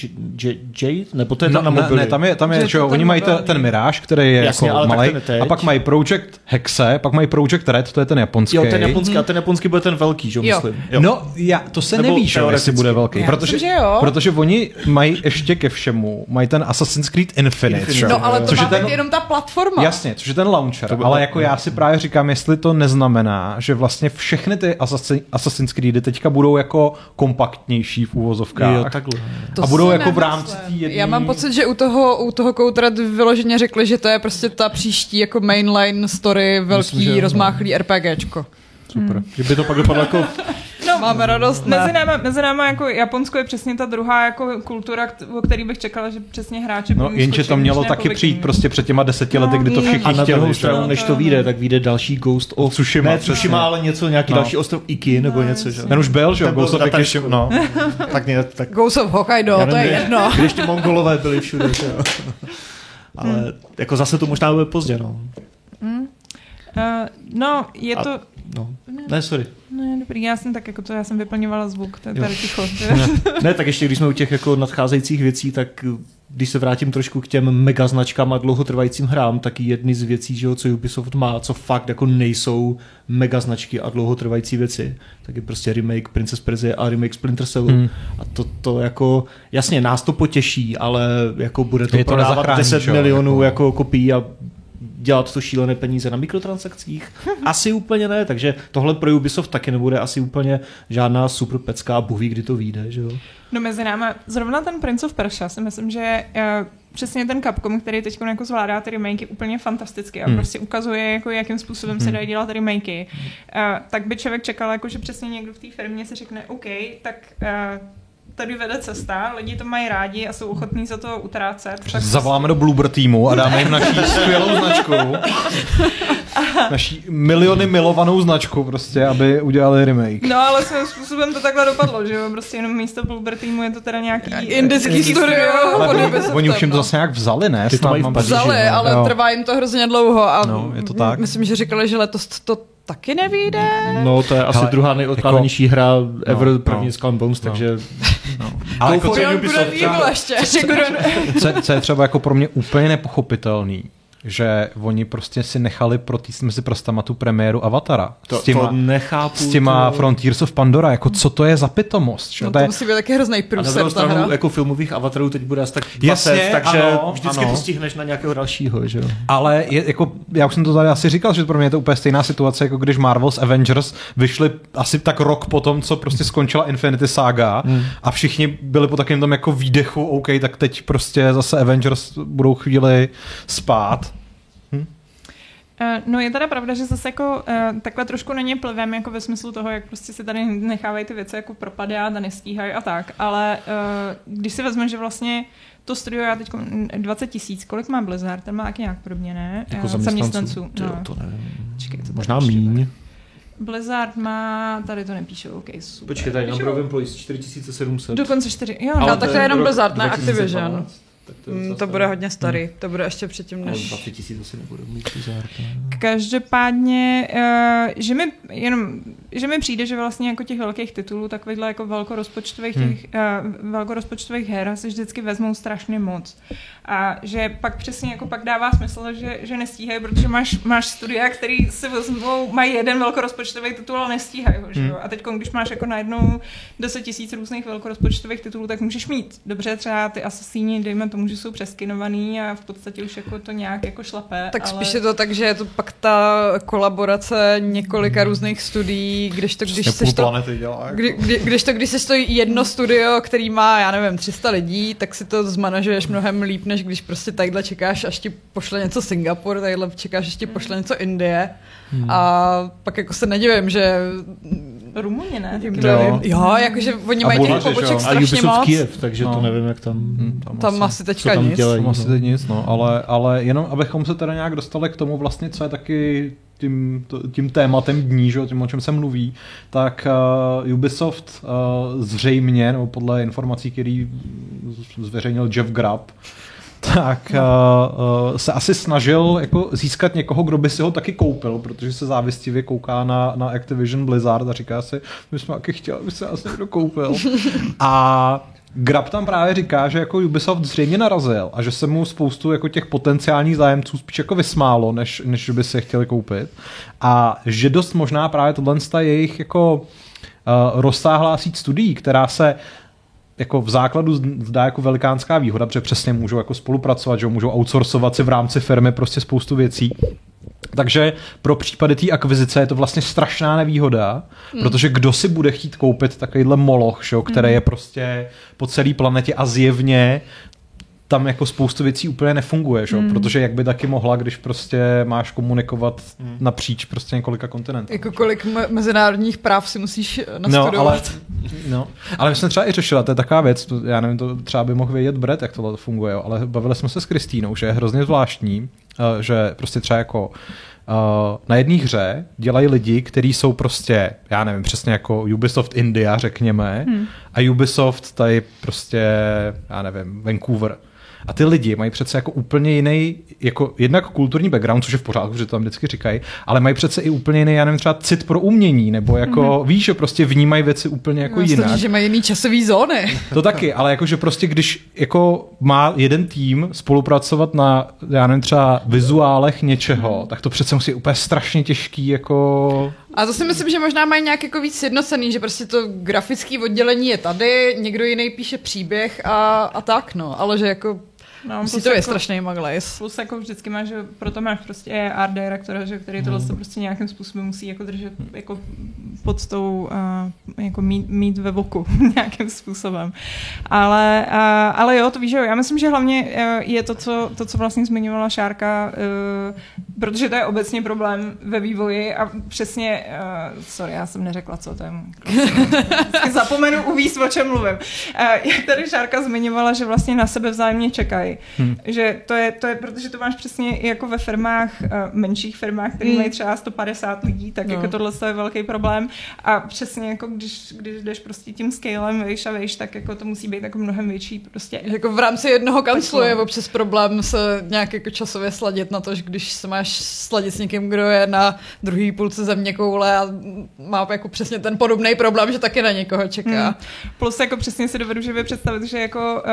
Jade, nebo to je no, na mobily. Ne, tam je, tam je, jo, oni mají ten, ten Mirage, který je Jasně, jako malý, a pak mají Project Hexe, pak mají Project Red, to je ten japonský. Jo, ten japonský, a ten japonský bude ten velký, že jo, myslím. Jo. No, já, to se neví, že jestli bude velký, já protože, myslím, jo. protože oni mají ještě ke všemu, mají ten Assassin's Creed Infinite, Infinite. No, ale to což má ten, jenom ta platforma. Jasně, což je ten launcher, ale jako já si právě říkám, jestli to neznamená, že vlastně všechny ty Assassin's Creedy teďka budou jako kompaktnější v úvozovkách. Jo, takhle. To a budou jako v rámci jedný... Já mám pocit, že u toho, u toho Coutred vyloženě řekli, že to je prostě ta příští jako mainline story, velký Myslím, rozmáchlý RPGčko. Super. Hmm. Že by to pak dopadlo jako Máme radost, ne? Mezi náma, mezi náma jako Japonsko je přesně ta druhá jako kultura, o který bych čekala, že přesně hráči No, jenže to mělo taky přijít prostě před těma deseti lety, kdy to všichni A na druhou stranu, než to vyjde, tak vyjde další Ghost of Tsushima. Ne, Tsushima, ale něco, nějaký no. další ostrov Iki nebo no, něco, že? Ten už byl, že? Ghost of Iki, no. tak, ne, tak... Ghost of Hokkaido, to je jedno. Když ty mongolové byli všude, že jo. Ale jako zase to možná bude pozdě, no. Uh, no, je to... No. Ne, sorry. Ne, dobrý, já jsem tak jako to, já jsem vyplňovala zvuk, to je tady ticho. ne, ne, tak ještě když jsme u těch jako nadcházejících věcí, tak když se vrátím trošku k těm mega značkám a dlouhotrvajícím hrám, tak jedny z věcí, že jo, co Ubisoft má, co fakt jako nejsou mega značky a dlouhotrvající věci, tak je prostě remake Princess Persia a remake Splinter Cell. Hmm. A to, to jako, jasně, nás to potěší, ale jako bude to, je to prodávat 10 milionů jako, jako kopií a dělat to šílené peníze na mikrotransakcích? Asi úplně ne, takže tohle pro Ubisoft taky nebude asi úplně žádná super pecka a buví, kdy to vyjde, že jo? No mezi námi, zrovna ten Prince of Persia si myslím, že uh, přesně ten Capcom, který teď jako zvládá ty remakey úplně fantasticky a hmm. prostě ukazuje, jako, jakým způsobem hmm. se dají dělat remakey, uh, tak by člověk čekal, jako, že přesně někdo v té firmě si řekne, OK, tak uh, tady vede cesta, lidi to mají rádi a jsou ochotní za to utrácet. Tak Zavoláme do Bloober týmu a dáme jim naší skvělou značku. naší miliony milovanou značku prostě, aby udělali remake. No ale svým způsobem to takhle dopadlo, že jo, prostě jenom místo Bloober týmu je to teda nějaký indický studio. Oni už jim to zase nějak vzali, ne? Ty to mají vzali, ale jo. trvá jim to hrozně dlouho a no, je to tak. myslím, že říkali, že letos to taky nevyjde. No, to je asi Hele, druhá nejodkládanější jako, hra ever, no, první no, Skull Bones, no. takže... No. Ale jako, co, co, co je třeba jako pro mě úplně nepochopitelný, že oni prostě si nechali protýst mezi prstama tu premiéru Avatara. To, s těma, to nechápu. S těma to... Frontiers of Pandora, jako co to je za pitomost? Že? No to, to je... musí být taky hrozný průser. A na stranu hra. jako filmových Avatarů teď bude asi tak 20, Jasně, takže ano, vždycky ano. postihneš na nějakého dalšího. Že? Ale je, jako, já už jsem to tady asi říkal, že pro mě je to úplně stejná situace, jako když Marvel's Avengers vyšli asi tak rok potom, co prostě skončila Infinity Saga hmm. a všichni byli po takovém tom jako výdechu, OK, tak teď prostě zase Avengers budou chvíli spát no je teda pravda, že zase jako uh, takhle trošku na ně plivem, jako ve smyslu toho, jak prostě si tady nechávají ty věci jako propadat a nestíhají a tak, ale uh, když si vezmeme, že vlastně to studio já teď 20 tisíc, kolik má Blizzard, ten má taky nějak podobně, ne? Jako zaměstnanců? No. To nevím. Čekej, Možná míň. Blizzard má, tady to nepíše, OK, super. Počkej, tady na Broken Place 4700. Dokonce 4, jo. No, tak to je jenom Blizzard, ne Activision. Tak to, mm, to bude hodně starý, hmm. to bude ještě předtím než... 20 tisíc asi nebude mít Každopádně, uh, že mi jenom, že mi přijde, že vlastně jako těch velkých titulů, takovýchhle jako velkorozpočtových, hmm. těch, uh, velkorozpočtových her si vždycky vezmou strašně moc. A že pak přesně jako pak dává smysl, že, že nestíhají, protože máš, máš studia, který si vezmou, mají jeden velkorozpočtový titul, ale nestíhají ho, hmm. A teď, když máš jako najednou 10 tisíc různých velkorozpočtových titulů, tak můžeš mít dobře třeba ty asasíni, dejme tomu, že jsou přeskinovaný a v podstatě už jako to nějak jako šlape. Tak ale... spíš je to tak, že je to pak ta kolaborace několika různých studií, když to, když jsi to, dělá, jako. kdy, kdy, když to, když se stojí jedno studio, který má, já nevím, 300 lidí, tak si to zmanažuješ mnohem líp, než když prostě takhle čekáš, až ti pošle něco Singapur, takhle čekáš, až ti pošle něco Indie. Hmm. A pak jako se nedivím, že Rumuni, ne? Jo. nevím. Jo, jakože oni A mají těch poboček strašně Ubisoft moc. Kiev, takže No. to nevím, jak tam... Hm, Tam asi co teďka tam nic. dělají. Tam asi no. teď nic, no, ale, ale jenom abychom se teda nějak dostali k tomu vlastně, co je taky tím, tím tématem dní, že, jo, tím, o čem se mluví, tak uh, Ubisoft uh, zřejmě, nebo podle informací, který zveřejnil Jeff Grubb, tak uh, se asi snažil jako získat někoho, kdo by si ho taky koupil, protože se závistivě kouká na, na Activision Blizzard a říká si, my jsme taky chtěli, aby se nás někdo koupil. A Grab tam právě říká, že jako Ubisoft zřejmě narazil a že se mu spoustu jako těch potenciálních zájemců spíš jako vysmálo, než, než by si je chtěli koupit. A že dost možná právě tohle je jejich jako uh, rozsáhlá síť studií, která se jako v základu zdá jako velikánská výhoda, protože přesně můžou jako spolupracovat, že můžou outsourcovat si v rámci firmy prostě spoustu věcí. Takže pro případy té akvizice je to vlastně strašná nevýhoda, hmm. protože kdo si bude chtít koupit takovýhle moloch, že, jo, který je prostě po celé planetě a zjevně tam jako spoustu věcí úplně nefunguje, že? jo, protože jak by taky mohla, když prostě máš komunikovat napříč prostě několika kontinentů. Jako kolik me- mezinárodních práv si musíš eh, No, nastudovat. ale, no, ale my jsme třeba i řešili, a to je taková věc, to, já nevím, to třeba by mohl vědět Brett, jak tohle funguje, jo, ale bavili jsme se s Kristýnou, že je hrozně zvláštní, uh, že prostě třeba jako uh, na jedné hře dělají lidi, kteří jsou prostě, já nevím, přesně jako Ubisoft India, řekněme, hmm. a Ubisoft tady prostě, já nevím, Vancouver. A ty lidi mají přece jako úplně jiný, jako jednak kulturní background, což je v pořádku, že to tam vždycky říkají, ale mají přece i úplně jiný, já nevím, třeba cit pro umění, nebo jako, mm-hmm. víš, že prostě vnímají věci úplně jako Myslím, jinak. že mají jiný časový zóny. To taky, ale jakože prostě když jako má jeden tým spolupracovat na, já nevím, třeba vizuálech něčeho, tak to přece musí úplně strašně těžký, jako... A to si myslím, že možná mají nějak jako víc sjednocený, že prostě to grafické oddělení je tady, někdo jiný píše příběh a, a tak, no. Ale že jako, No, prostě plus to je jako- strašný maglejs. Plus jako vždycky máš, že proto máš prostě art directora, že, který tohle Hmm. to prostě nějakým způsobem musí jako držet jako pod tou, uh, jako mít, mít ve voku nějakým způsobem. Ale, uh, ale jo, to víš, že jo, já myslím, že hlavně uh, je to co, to, co vlastně zmiňovala Šárka, uh, protože to je obecně problém ve vývoji a přesně, uh, sorry, já jsem neřekla, co to je. Zapomenu uvíct, o čem mluvím. Uh, jak tady Šárka zmiňovala, že vlastně na sebe vzájemně čekají. Hm. Že to je, to je, protože to máš přesně i jako ve firmách, uh, menších firmách, které Hmm. mají třeba 150 lidí, tak No. jako tohle je velký problém. A přesně jako když, když jdeš prostě tím scalem výš a výš, tak jako to musí být jako mnohem větší prostě. Že Jako v rámci jednoho kanclu je občas problém se nějak jako časově sladit na to, že když se máš sladit s někým, kdo je na druhé půlce země koule a má jako přesně ten podobný problém, že taky na někoho čeká. Hmm. Plus jako přesně si dovedu živě představit, že jako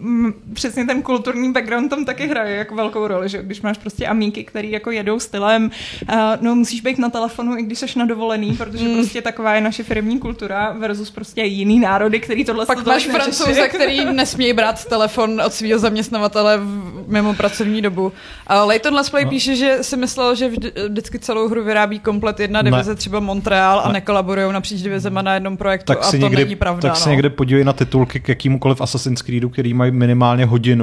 uh, přesně ten kulturní background tam taky hraje jako velkou roli, že když máš prostě amíky, který jako jedou stylem, uh, no musíš být na telefonu, i když jsi na dovolený, protože Hmm. prostě taková je naše firmní kultura versus prostě jiný národy, který tohle Pak máš francouze, který nesmí brát telefon od svého zaměstnavatele v, mimo pracovní dobu. A Leighton Let's Play No. píše, že si myslel, že vždy, vždycky celou hru vyrábí komplet jedna Ne. divize, třeba Montreal, a Ne. nekolaborují napříč divizema na jednom projektu Tak a si, to někdy, není pravda. tak si no. někde podívej na titulky k jakýmukoliv Assassin's Creedu, který mají minimálně hodinu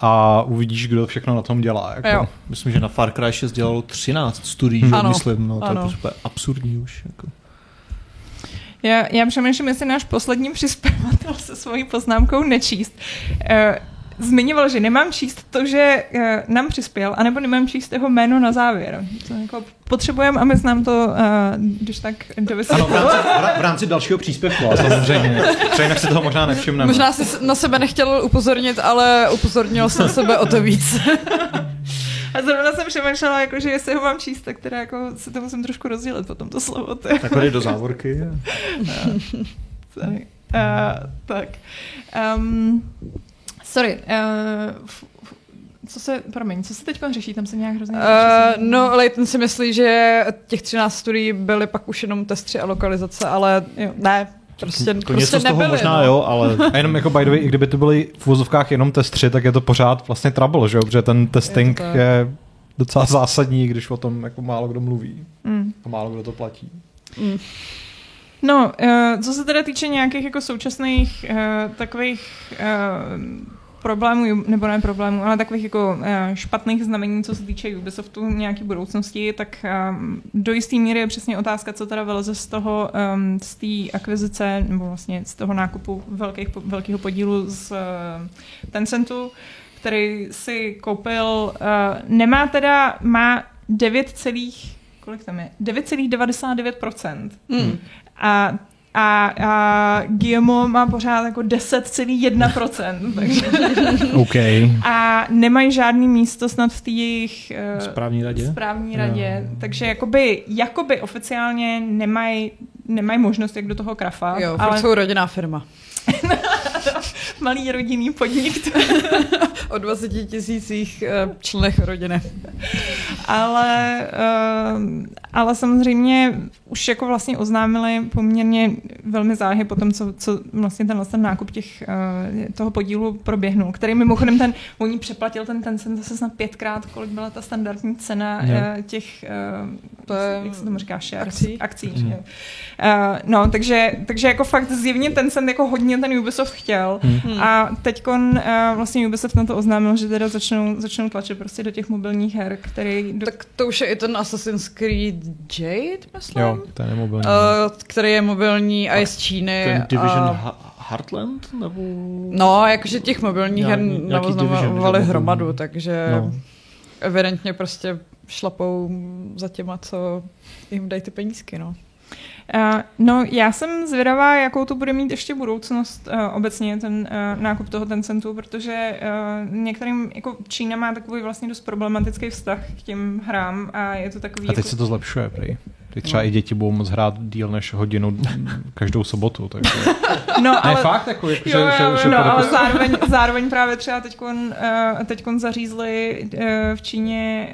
a uvidíš, kdo všechno na tom dělá. Jako. Jo. Myslím, že na Far Cry 6 dělalo 13 studií, že Ano, myslím, no, to ano. je prostě absurdní už. Jako. Já, já přemýšlím, jestli náš poslední přispěvatel se svojí poznámkou nečíst. Eh, Zmiňoval, že nemám číst to, že eh, nám přispěl, anebo nemám číst jeho jméno na závěr. To jako potřebujeme, aby nám to, eh, když tak Ano, v rámci, v rámci dalšího příspěvku, ale samozřejmě. Třeba jinak si toho možná nevšimneme. Možná jsi na sebe nechtěl upozornit, ale upozornil jsem sebe o to víc. A zrovna jsem přemýšlela, jako, že jestli ho mám číst, tak teda jako se to musím trošku rozdělit potom to slovo. To Tak tady do závorky. Sorry. Uh, tak. Um, sorry. Uh, f, f, co se, promiň, co se teď řeší? Tam se nějak hrozně... Uh, no, Leighton si myslí, že těch 13 studií byly pak už jenom testři a lokalizace, ale Jo. ne, prostě, To prostě něco z toho nebyly, možná no. jo, ale A jenom jako by the way, i kdyby to byly v úzovkách jenom test 3, tak je to pořád vlastně trouble, že jo? Protože ten testing Je je, to tak. je docela zásadní, když o tom jako málo kdo mluví Mm. a málo kdo to platí. Mm. No, uh, co se teda týče nějakých jako současných uh, takových uh, problémů, nebo ne problémů, ale takových jako eh, špatných znamení, co se týče Ubisoftu nějaký budoucnosti, tak um, do jisté míry je přesně otázka, co teda vyleze z toho, um, z té akvizice, nebo vlastně z toho nákupu velkých, velkého podílu z uh, Tencentu, který si koupil, nemá teda, má 9, kolik tam je? 9,99%. Hmm. A a, a Guillermo má pořád jako 10,1%. takže, okay. A nemají žádný místo snad v té jejich uh, správní radě. Správní radě. No. Takže jakoby, jakoby oficiálně nemají nemají možnost, jak do toho krafa. Jo, ale jsou rodinná firma. Malý rodinný podnik. o 20 tisících eh, členech rodiny. ale, uh, ale samozřejmě už jako vlastně oznámili poměrně velmi záhy po tom, co, co vlastně ten, ten nákup těch, uh, toho podílu proběhnul, který mimochodem ten, oni přeplatil ten ten cen zase snad pětkrát, kolik byla ta standardní cena uh, těch, uh, to je, jak se tomu říká, shares, akcí. akcí mm. no, takže, takže jako fakt zjevně ten cen jako hodně ten Ubisoft chtěl mm. a teď uh, vlastně Ubisoft na to oznámil, že teda začnou, začnou tlačit prostě do těch mobilních her, který... Do... Tak to už je i ten Assassin's Creed Jade, myslím? Jo, ten je mobilní. Uh, který je mobilní a je z Číny. Ten Division a... Heartland? Nebo... No, jakože těch mobilních her navoznamovali hromadu, takže no. evidentně prostě šlapou za těma, co jim dají ty penízky, no. Uh, no, já jsem zvědavá, jakou to bude mít ještě budoucnost uh, obecně, ten uh, nákup toho Tencentu, protože uh, některým, jako Čína má takový vlastně dost problematický vztah k těm hrám a je to takový... A teď jako... se to zlepšuje, prý. Teď třeba no. i děti budou moc hrát díl než hodinu každou sobotu. Takže... No, ale... Ne, fakt, jako, jako jo, že, jo, že, že no, ale zároveň, zároveň právě třeba teďkon, uh, teďkon zařízli uh, v Číně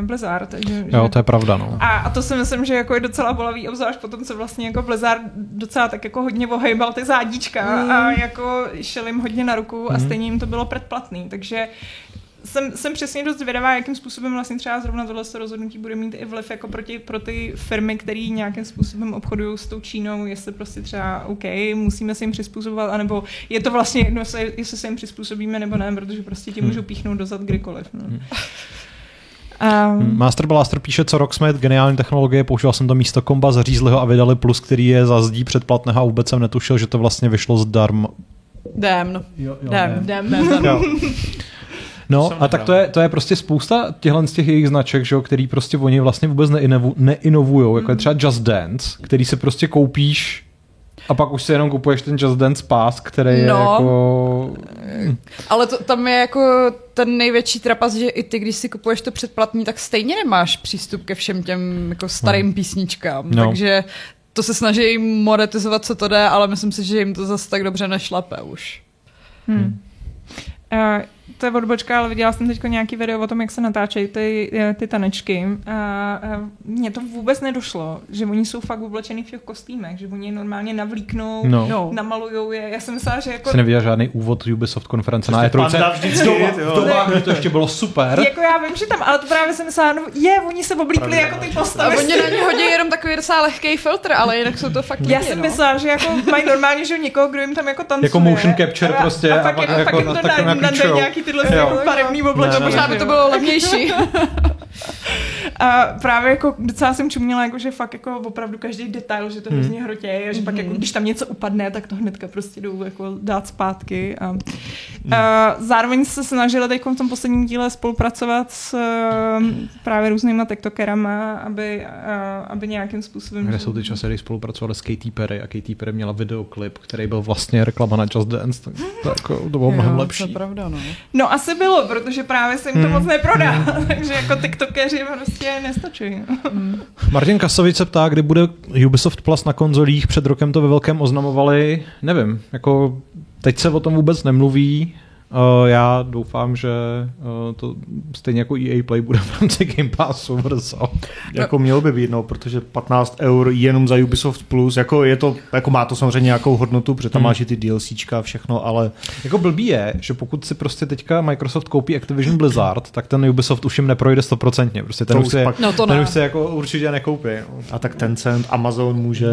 uh, Blizzard. Že, jo, to je pravda, no. A, a to si myslím, že jako je docela bolavý, obzvlášť potom, co vlastně jako Blizzard docela tak jako hodně ohejbal ty zádíčka mm. a jako šel jim hodně na ruku mm. a stejně jim to bylo předplatný, takže jsem, jsem přesně dost zvědavá, jakým způsobem vlastně třeba zrovna tohle rozhodnutí bude mít i vliv jako proti, pro ty firmy, které nějakým způsobem obchodují s tou Čínou, jestli prostě třeba OK, musíme se jim přizpůsobovat, anebo je to vlastně jedno, jestli se jim přizpůsobíme nebo ne, protože prostě ti hmm. můžou píchnout dozad kdykoliv. No. Hmm. Um, Master Blaster píše, co Rocksmith, geniální technologie, používal jsem to místo komba, zařízli ho a vydali plus, který je za zdí předplatného a vůbec jsem netušil, že to vlastně vyšlo zdarma. Damn. Jo, jo, damn. Damn. damn. damn. No a tak to je, to je prostě spousta těchhle z těch jejich značek, že jo, který prostě oni vlastně vůbec neinovují, jako je třeba Just Dance, který se prostě koupíš a pak už si jenom kupuješ ten Just Dance Pass, který je no, jako... Ale to, tam je jako ten největší trapas, že i ty, když si kupuješ to předplatný, tak stejně nemáš přístup ke všem těm jako starým no. písničkám. No. Takže to se snaží monetizovat, co to jde, ale myslím si, že jim to zase tak dobře nešlape už. Hmm. Uh, to je odbočka, ale viděla jsem teď nějaký video o tom, jak se natáčejí ty, eh, ty tanečky. A, a mně to vůbec nedošlo, že oni jsou fakt oblečený v těch kostýmech, že oni je normálně navlíknou, no. no. namalujou je. Já jsem myslela, že jako... Jsi neviděla žádný úvod Ubisoft konference na E3. V dobách, to ještě bylo super. Jako já vím, že tam, ale to právě jsem myslela, no je, oni se oblíkli jako ty postavy. A oni na ně hodí jenom takový docela lehký filtr, ale jinak jsou to fakt Já jsem no. myslela, že jako mají normálně, že někoho, kdo jim tam jako tancuje. Jako motion capture prostě. A, pak, jako, jako, nějaký tyhle jako barevný oblečení. Možná by to bylo levnější. A právě jako docela jsem čuměla, jako, že fakt jako opravdu každý detail, že to hrozně hmm. hrotěj a že pak jako, když tam něco upadne, tak to hnedka prostě jdou jako dát zpátky. A, hmm. a zároveň se snažila teď v tom posledním díle spolupracovat s právě různýma tiktokerama, aby, a, aby nějakým způsobem... Kde jsou ty časy, kdy spolupracovali s Katy Perry a Katy Perry měla videoklip, který byl vlastně reklama na Just Dance, tak to, jako, to bylo mnohem lepší. To je pravda, no. No asi bylo, protože právě se jim to hmm. moc neprodá, hmm. takže jako tiktokeři prostě nestačí. Hmm. Martin Kasovič se ptá, kdy bude Ubisoft Plus na konzolích, před rokem to ve velkém oznamovali, nevím, jako teď se o tom vůbec nemluví, já doufám, že uh, to stejně jako EA Play bude v rámci Game Passu brzo. Jako mělo by být, no, protože 15 eur jenom za Ubisoft Plus, jako je to, jako má to samozřejmě nějakou hodnotu, protože tam hmm. máš i ty DLCčka a všechno, ale... Jako blbý je, že pokud si prostě teďka Microsoft koupí Activision Blizzard, tak ten Ubisoft už jim neprojde stoprocentně, prostě ten to už se, pak... no to ten ne. už se jako určitě nekoupí. No. A tak Tencent, Amazon může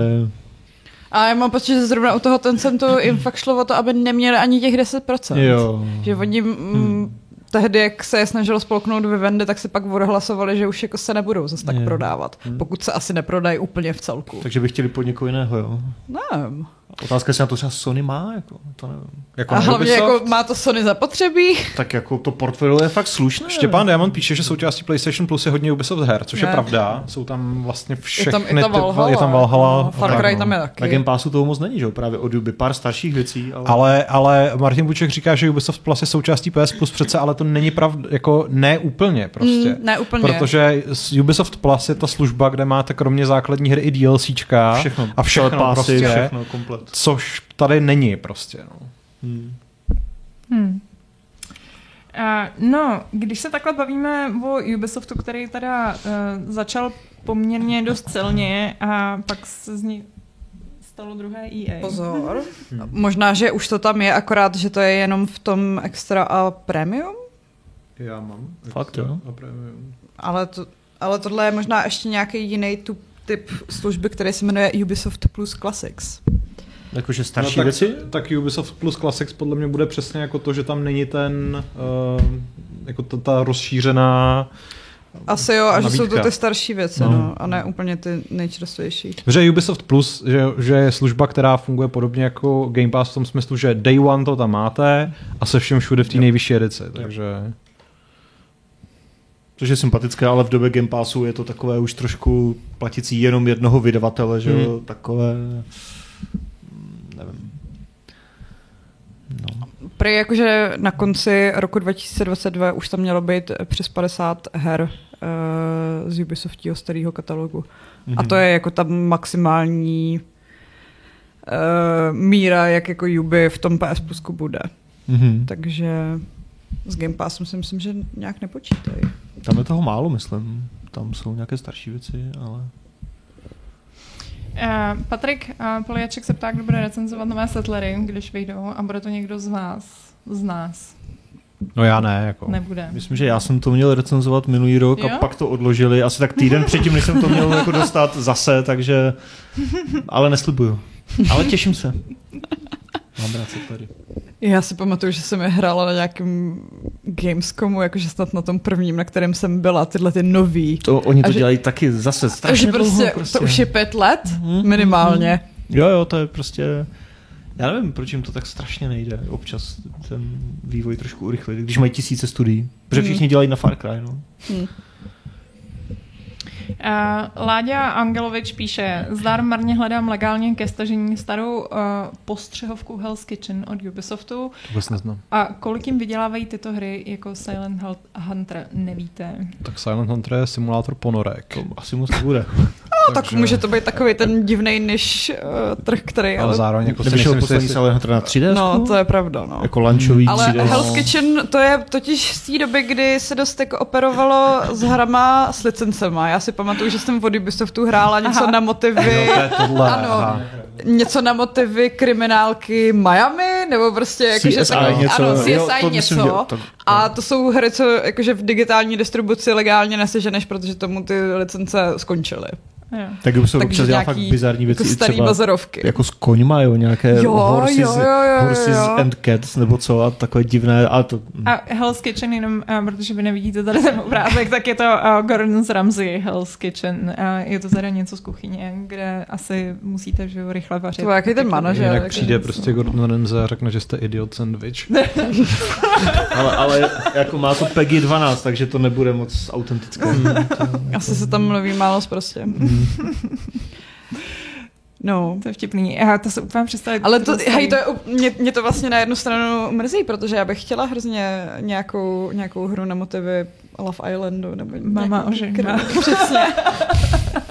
A já mám pocit, že zrovna u toho Tencentu jim fakt šlo o to, aby neměli ani těch 10%. Jo. Že oni mm, tehdy, jak se je snažilo spolknout Vivendi, tak si pak odhlasovali, že už jako se nebudou zase tak Jo. prodávat. Pokud se asi neprodají úplně v celku. Takže by chtěli pod někoho jiného, jo. Nevím. Otázka, jestli na to třeba Sony má, jako, to nevím. Jako A na hlavně jako má to Sony zapotřebí. Tak jako to portfolio je fakt slušné. Štěpán Diamond píše, že součástí PlayStation Plus je hodně Ubisoft her, což je Ne. pravda. Jsou tam vlastně Je všechny tam i ta ty- Valhalla. je tam Valhalla. No, Far Cry no. tam je Na taky. Game Passu toho moc není, že jo? Právě od Ubi pár starších věcí. Ale... Ale, ale Martin Buček říká, že Ubisoft Plus je součástí PS Plus přece, ale to není pravda, jako ne úplně prostě. Mm, ne úplně. Protože s- Ubisoft Plus je ta služba, kde máte kromě základní hry i DLCčka všechno. a všechno Telepásy, prostě, všechno komplet. Což tady není prostě. No. Hmm. Hmm. Uh, no, když se takhle bavíme o Ubisoftu, který teda uh, začal poměrně dost silně a pak se z ní stalo druhé EA. Pozor. Možná, že už to tam je, akorát, že to je jenom v tom extra a premium, Já mám. Fakt, jo? A premium. ale, to, ale tohle je možná ještě nějaký jiný tu, typ služby, který se jmenuje Ubisoft Plus Classics. Jakože starší tak, věci? Tak Ubisoft Plus Classics podle mě bude přesně jako to, že tam není ten, uh, jako ta, ta rozšířená Asi jo, a že jsou to ty starší věci, no. No. no a ne úplně ty nejčerstvější. Že Ubisoft Plus, že, že je služba, která funguje podobně jako Game Pass v tom smyslu, že Day One to tam máte a se všem všude v té nejvyšší edici, takže... Což je sympatické, ale v době Game Passu je to takové už trošku platící jenom jednoho vydavatele, že jo? Takové... Nevím. No. Prý jakože na konci roku 2022 už tam mělo být přes 50 her uh, z Ubisoftího starého katalogu. Mhm. A to je jako ta maximální uh, míra, jak jako Ubi v tom PS Plusku bude. Mhm. Takže s Game Passem si myslím, že nějak nepočítají. Tam je toho málo, myslím. Tam jsou nějaké starší věci, ale... Uh, Patrik uh, Poliaček se ptá, kdo bude recenzovat nové setlery, když vyjdou a bude to někdo z vás, z nás. No já ne, jako. Nebude. Myslím, že já jsem to měl recenzovat minulý rok Jo? a pak to odložili. Asi tak týden předtím, než jsem to měl jako dostat zase, takže... Ale neslibuju. Ale těším se. Mám rád se tady. Já si pamatuju, že jsem je hrála na nějakém Gamescomu, jakože snad na tom prvním, na kterém jsem byla, tyhle ty nový. To, oni to A že- dělají taky zase Takže strašně prostě, dlouho, prostě. to už je pět let Mhm, minimálně. Jo, jo, to je prostě... Já nevím, proč jim to tak strašně nejde. Občas ten vývoj trošku urychlit, když mají tisíce studií. Protože Mhm. všichni dělají na Far Cry, no. Hm. Uh, Láďa Angelovič píše, zdar marně hledám legálně ke stažení starou uh, postřehovku Hell's Kitchen od Ubisoftu vůbec neznám. a kolik jim vydělávají tyto hry jako Silent Hunter, nevíte. Tak Silent Hunter je simulátor ponorek. To asi moc nebude. No, tak může to být takový ten divný niž uh, trh, který... Ale Ale, zároveň jako Nevyšel nejsem poslední Silent Hunter na 3D? no, to je pravda, no. Jako lunchový Ale 3D. Hell's Kitchen, to je totiž z té doby, kdy se dost jako operovalo s hrama s licencema. Já si pamatuju, že jsem od Ubisoftu hrála něco Aha. na motivy, Jo, to je tohle. Ano. aha. něco na motivy kriminálky Miami, nebo prostě jakože CSI takový, něco, ano, CSI jo, to něco. myslím, že- to- A to jsou hry, co jakože v digitální distribuci legálně neseženeš, protože tomu ty licence skončily. Jo. Tak by se Takže občas dělá fakt bizarní věci. Jako starý třeba bazarovky. jako s koňma, jo, nějaké Jo, horses, jo, jo, jo, horses jo. and cats, nebo co, a takové divné, ale to... A Hell's Kitchen, jenom uh, protože vy nevidíte tady ten obrázek, tak je to uh, Gordon's Ramsay Hell's Kitchen. Uh, je to teda něco z kuchyně, kde asi musíte že jo, rychle vařit. To je jaký ten manažer. Jinak tak přijde prostě Gordon Ramsay a řekne, že jste idiot sandwich. ale, ale jako má to PEGI 12, takže to nebude moc autentické. Asi se tam mluví málo prostě. No. To je vtipný. Já to se úplně představit. Ale to, hej, to je, mě, mě, to vlastně na jednu stranu mrzí, protože já bych chtěla hrozně nějakou, nějakou hru na motivy Love Islandu. Nebo Mama ožená. Přesně.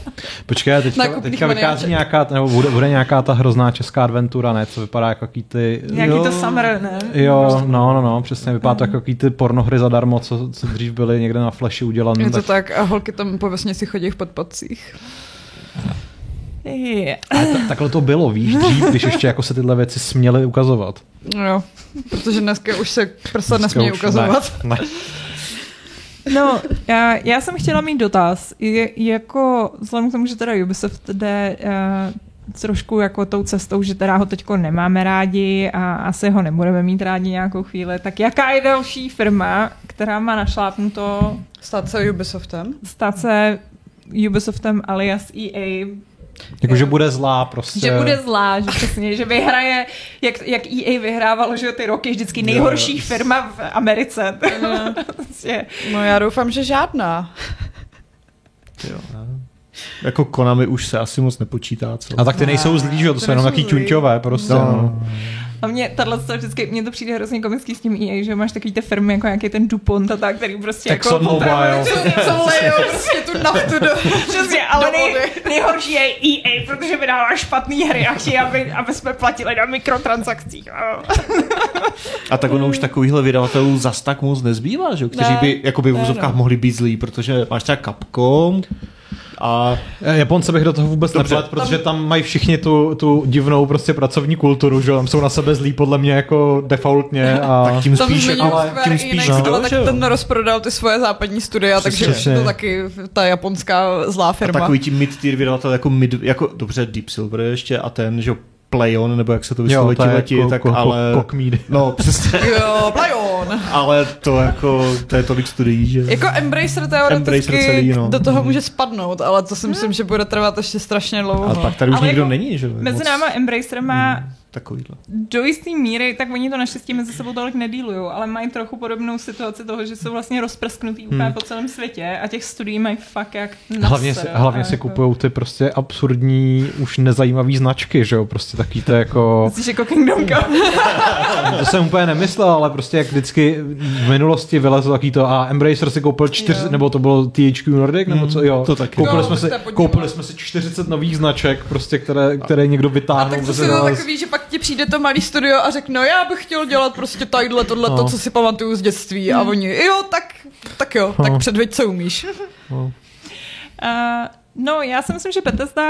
Počkej, teďka, teďka vychází maniáček. nějaká, nebo bude, bude nějaká ta hrozná česká adventura, ne? Co vypadá jako jaký ty... Nějaký Jo. to summer, ne? Jo, no, no, no, přesně. Vypadá to jako jaký ty pornohry zadarmo, co, co dřív byly někde na flashi udělané. Je to tak a holky tam po vesnici chodí v podpacích. Je. Ale ta, takhle to bylo, víš, dřív, když ještě jako se tyhle věci směly ukazovat. No jo, protože dneska už se prsa nesmí ukazovat. Ne, ne. No, já, já jsem chtěla mít dotaz. Je, jako, vzhledem k tomu, že teda Ubisoft jde uh, trošku jako tou cestou, že teda ho teďko nemáme rádi a asi ho nebudeme mít rádi nějakou chvíli, tak jaká je další firma, která má našlápnuto Stát se Ubisoftem. stát se Ubisoftem alias EA, Jakože bude zlá prostě. že bude zlá, že přesně, že vyhraje, jak, jak EA vyhrávalo, že ty roky vždycky nejhorší firma v Americe. Prostě. No já doufám, že žádná. Jo. Jako Konami už se asi moc nepočítá, co? A tak ty nejsou zlí, že jo, to To jsou jenom taky zlí. ťunťové prostě. No. No. A mě tahle to vždycky, mně to přijde hrozně komický s tím EA, že máš takový ty firmy, jako nějaký ten DuPont a tak, který prostě jako... ExxonMobil. Co lejou prostě tu naftu do... Přesně, ale nej, nejhorší je EA, protože vydává špatný hry a chtějí, aby, aby jsme platili na mikrotransakcích. A tak ono už takovýchhle vydavatelů zas tak moc nezbývá, že? jo, kteří Ne, by jakoby v ne, úzovkách no. mohli být zlí, protože máš třeba Capcom a Japonce bych do toho vůbec Dobře, neplet, protože tam mají všichni tu, tu divnou prostě pracovní kulturu, že jo, tam jsou na sebe zlí podle mě jako defaultně a... tak tím spíš, ale Square tím spíš Enix, kdo, ale tak ten rozprodal ty svoje západní studia, takže Přesně. to taky ta japonská zlá A firma. takový tím mid-tier vydavatel jako, mid, jako dobře Deep Silver ještě a ten, že jo, Playon, nebo jak se to vyslovuje ti leti, tak ale... kokmídy. No, přesně, Jo, Playon. ale to jako, to je tolik studií, že... Jako Embracer teoreticky Embracer celý, no. do toho může spadnout, ale to si myslím, že bude trvat ještě strašně dlouho. Ale pak tady už Ale nikdo jako není, že jo? Mezi moc náma Embracer má Takovýhle. do jisté míry, tak oni to naštěstí mezi sebou tolik nedílují, ale mají trochu podobnou situaci toho, že jsou vlastně rozprsknutý úplně Hmm. po celém světě a těch studií mají fakt jak na Hlavně, si, sere. hlavně A si jako- kupují ty prostě absurdní, už nezajímavý značky, že jo, prostě taky to jako... Myslíš jako Kingdom Come? To jsem úplně nemyslel, ale prostě jak vždycky v minulosti vylezlo taky to a Embracer si koupil čtyř, Jo. nebo to bylo THQ Nordic, nebo co, jo. to taky. Koupili, Jo, jsme si, koupili jsme si 40 nových značek, prostě, které, které někdo A vytáhnul. tak to takový, že pak ti přijde to malý studio a řekne, no já bych chtěl dělat prostě tadyhle tohle, No. to, co si pamatuju z dětství. A oni, jo, tak, tak jo, tak No. předveď, co umíš. Uh, no, já si myslím, že Bethesda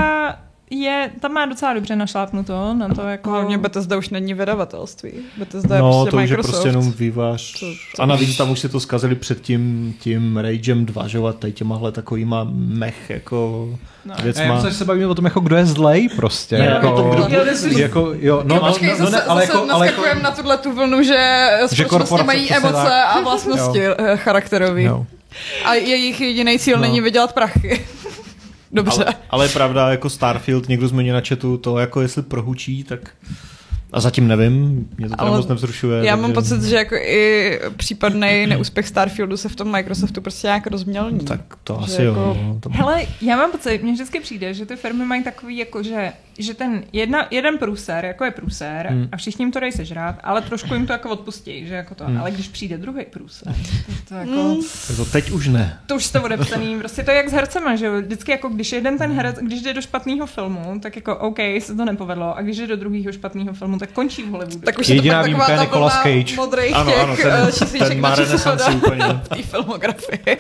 je, tam má docela dobře našlápnuto na to, jako... Hlavně Bethesda už není vydavatelství. Bethesda je No, prostě to už je Microsoft. prostě jenom vývář. To- to A navíc už- tam už si to zkazili před tím, tím Ragem 2, že jo, a tady těmahle takovýma mech jako No. Já věcma. myslím, že se bavíme o tom, jako kdo je zlej prostě. Ne, jako, o tom, kdo jako, jo, no, No, no, počkej, no, zase, no, ne, ale zase jako, ale jako, na tuhle tu vlnu, že společnosti korporace mají emoce a vlastnosti eh, charakterový. jo. A jejich jediný cíl No. není vydělat prachy. Dobře. Ale, ale je pravda, jako Starfield, někdo zmiňuje na chatu to, jako jestli prohučí, tak a zatím nevím, mě to moc nevzrušuje. Já mám takže- pocit, že jako i případný neúspěch Starfieldu se v tom Microsoftu prostě nějak rozmělní. Tak to Že asi jo. jako- no, to... Hele, já mám pocit, mně vždycky přijde, že ty firmy mají takový, jako že, že ten jedna, jeden průser, jako je průser, Hmm. a všichni jim to dají sežrát, ale trošku jim to jako odpustí, že jako to, Hmm. ale když přijde druhý průser, tak to jako... Mm. To teď už ne. To už jste odepsaný, prostě to je jak s hercema, že jo, vždycky jako když jeden ten herec, když jde do špatného filmu, tak jako OK, se to nepovedlo, a když jde do druhého špatného filmu, tak končí v Hollywoodu. Tak už Jediná je to výjimka pak je taková ta Nicolas Cage. modrých Ano, těch ano, ten, eh, čísliček ten má renesanci úplně. v té filmografii.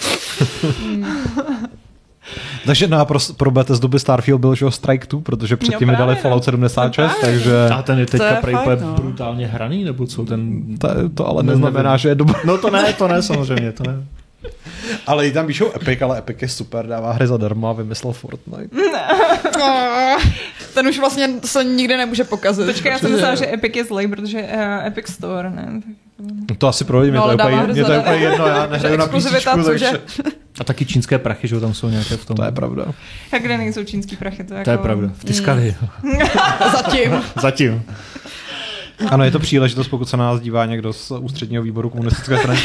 Takže na pro, pro Bethesdu by Starfield byl, že jo, Strike 2, protože předtím No mi dali právě, Fallout no. 76, No právě. takže A ten je teďka je prej no. brutálně hraný, nebo co ten... to, to ale Ne, neznamená, nevím. že je dobrý. No to ne, to ne, samozřejmě, to ne. Ale i tam píšou Epic, ale Epic je super, dává hry zadarmo a vymyslel Fortnite. Ten už vlastně se nikdy nemůže pokazit. Počkej, já jsem myslela, že Epic je zlej, protože uh, Epic Store, ne? To asi pro lidi, mě No, to je úplně, mě to je úplně jedno, já nehraju na cože? takže A taky čínské prachy, že tam jsou nějaké v tom. to je pravda. A kde nejsou čínský prachy, to, jako... To je pravda. V Tiskali. Zatím. Zatím. Ano, je to příležitost, pokud se na nás dívá někdo z ústředního výboru komunistické strany.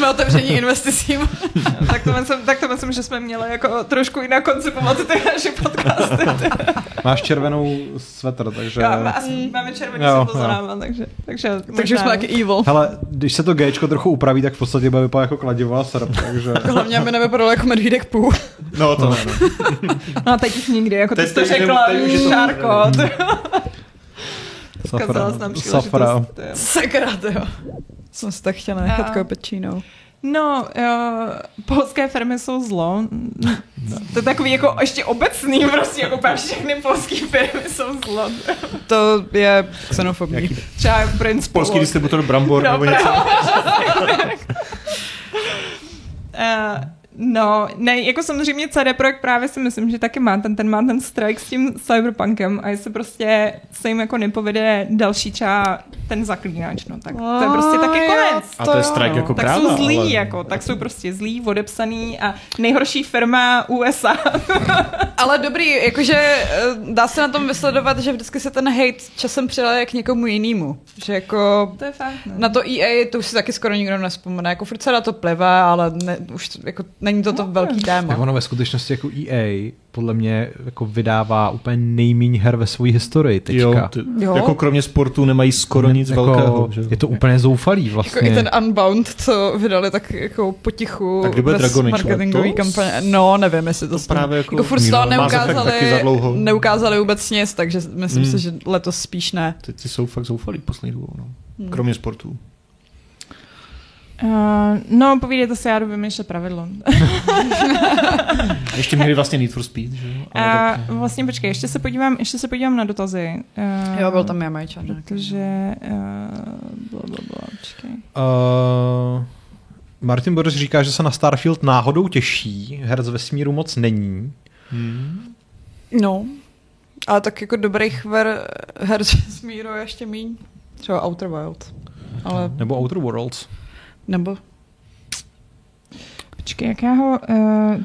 Jsme otevření investicím. tak, to myslím, tak to myslím, že jsme měli jako trošku jinak koncipovat ty naše podcasty. Máš červenou svetr, takže... Já, má, asi máme červený Jo, světlo za jo. náma, takže, takže, Takže už jsme jak evil. Hele, když se to Gčko trochu upraví, tak v podstatě bude vypadat jako kladivo a srp, takže... Hlavně, aby nevypadalo jako medvídek půl. No to ne. No. No a teď už nikdy, jako ty Teď- jsi to řekla, Šárko. Safra. Safra. jo. Sakra, jo. Jsem si tak chtěla nechat A- koupit čínou. No, jo, polské firmy jsou zlo. To je takový jako ještě obecný, prostě jako všechny polské firmy jsou zlo. To je xenofobní. Jaký Třeba Prince polský Polok. distributor Brambor No, nebo něco. Uh, No, ne, jako samozřejmě CD Projekt právě si myslím, že taky má ten, ten má ten strike s tím cyberpunkem a jestli prostě se jim jako nepovede další třeba ten zaklínač, no tak to je prostě taky konec. A to je strike no. jako Tak kráva, jsou zlí, ale- jako, tak jsou prostě zlí, odepsaný a nejhorší firma USA. Ale dobrý, jakože eh, dá se na tom vysledovat, že vždycky se ten hate časem přileje k někomu jinému. Že jako to je fakt. No. na to EA to už si taky skoro nikdo nespomene. Jako furt se na to plive, ale ne, už to- jako, není to to velký téma. Tak ono ve skutečnosti jako EA podle mě jako vydává úplně nejméně her ve své historii teďka. Jo, ty, Jo. jako kromě sportu nemají skoro nic jako, velkého. Že? Je to úplně zoufalý vlastně. Jako i ten Unbound, co vydali tak jako potichu bude bez Dragon Age marketingový kampaně. No, nevím, jestli to, To právě jako- jako furt No, Effect neukázali, neukázali vůbec nic, takže myslím Hmm. si, že letos spíš ne. Ty, ty jsou fakt zoufalý poslední dobou, no. Hmm. Kromě sportu. Uh, no, povídejte se, já jdu vymýšlet pravidlo. Ještě měli vlastně Need for Speed, že jo? Ale A tak, vlastně počkej, ještě se podívám, ještě se podívám na dotazy. Uh, Jo, byl tam Jamajčan. Protože, uh, bla, bla, bla, počkej. Uh, Martin Boris říká, že se na Starfield náhodou těší, her z vesmíru moc není. hmm. No, ale tak jako dobrých ver, her z vesmíru je ještě míň. Třeba Outer Wild. Ale, Nebo Outer Worlds. Nebo Počkej, jak já ho, uh,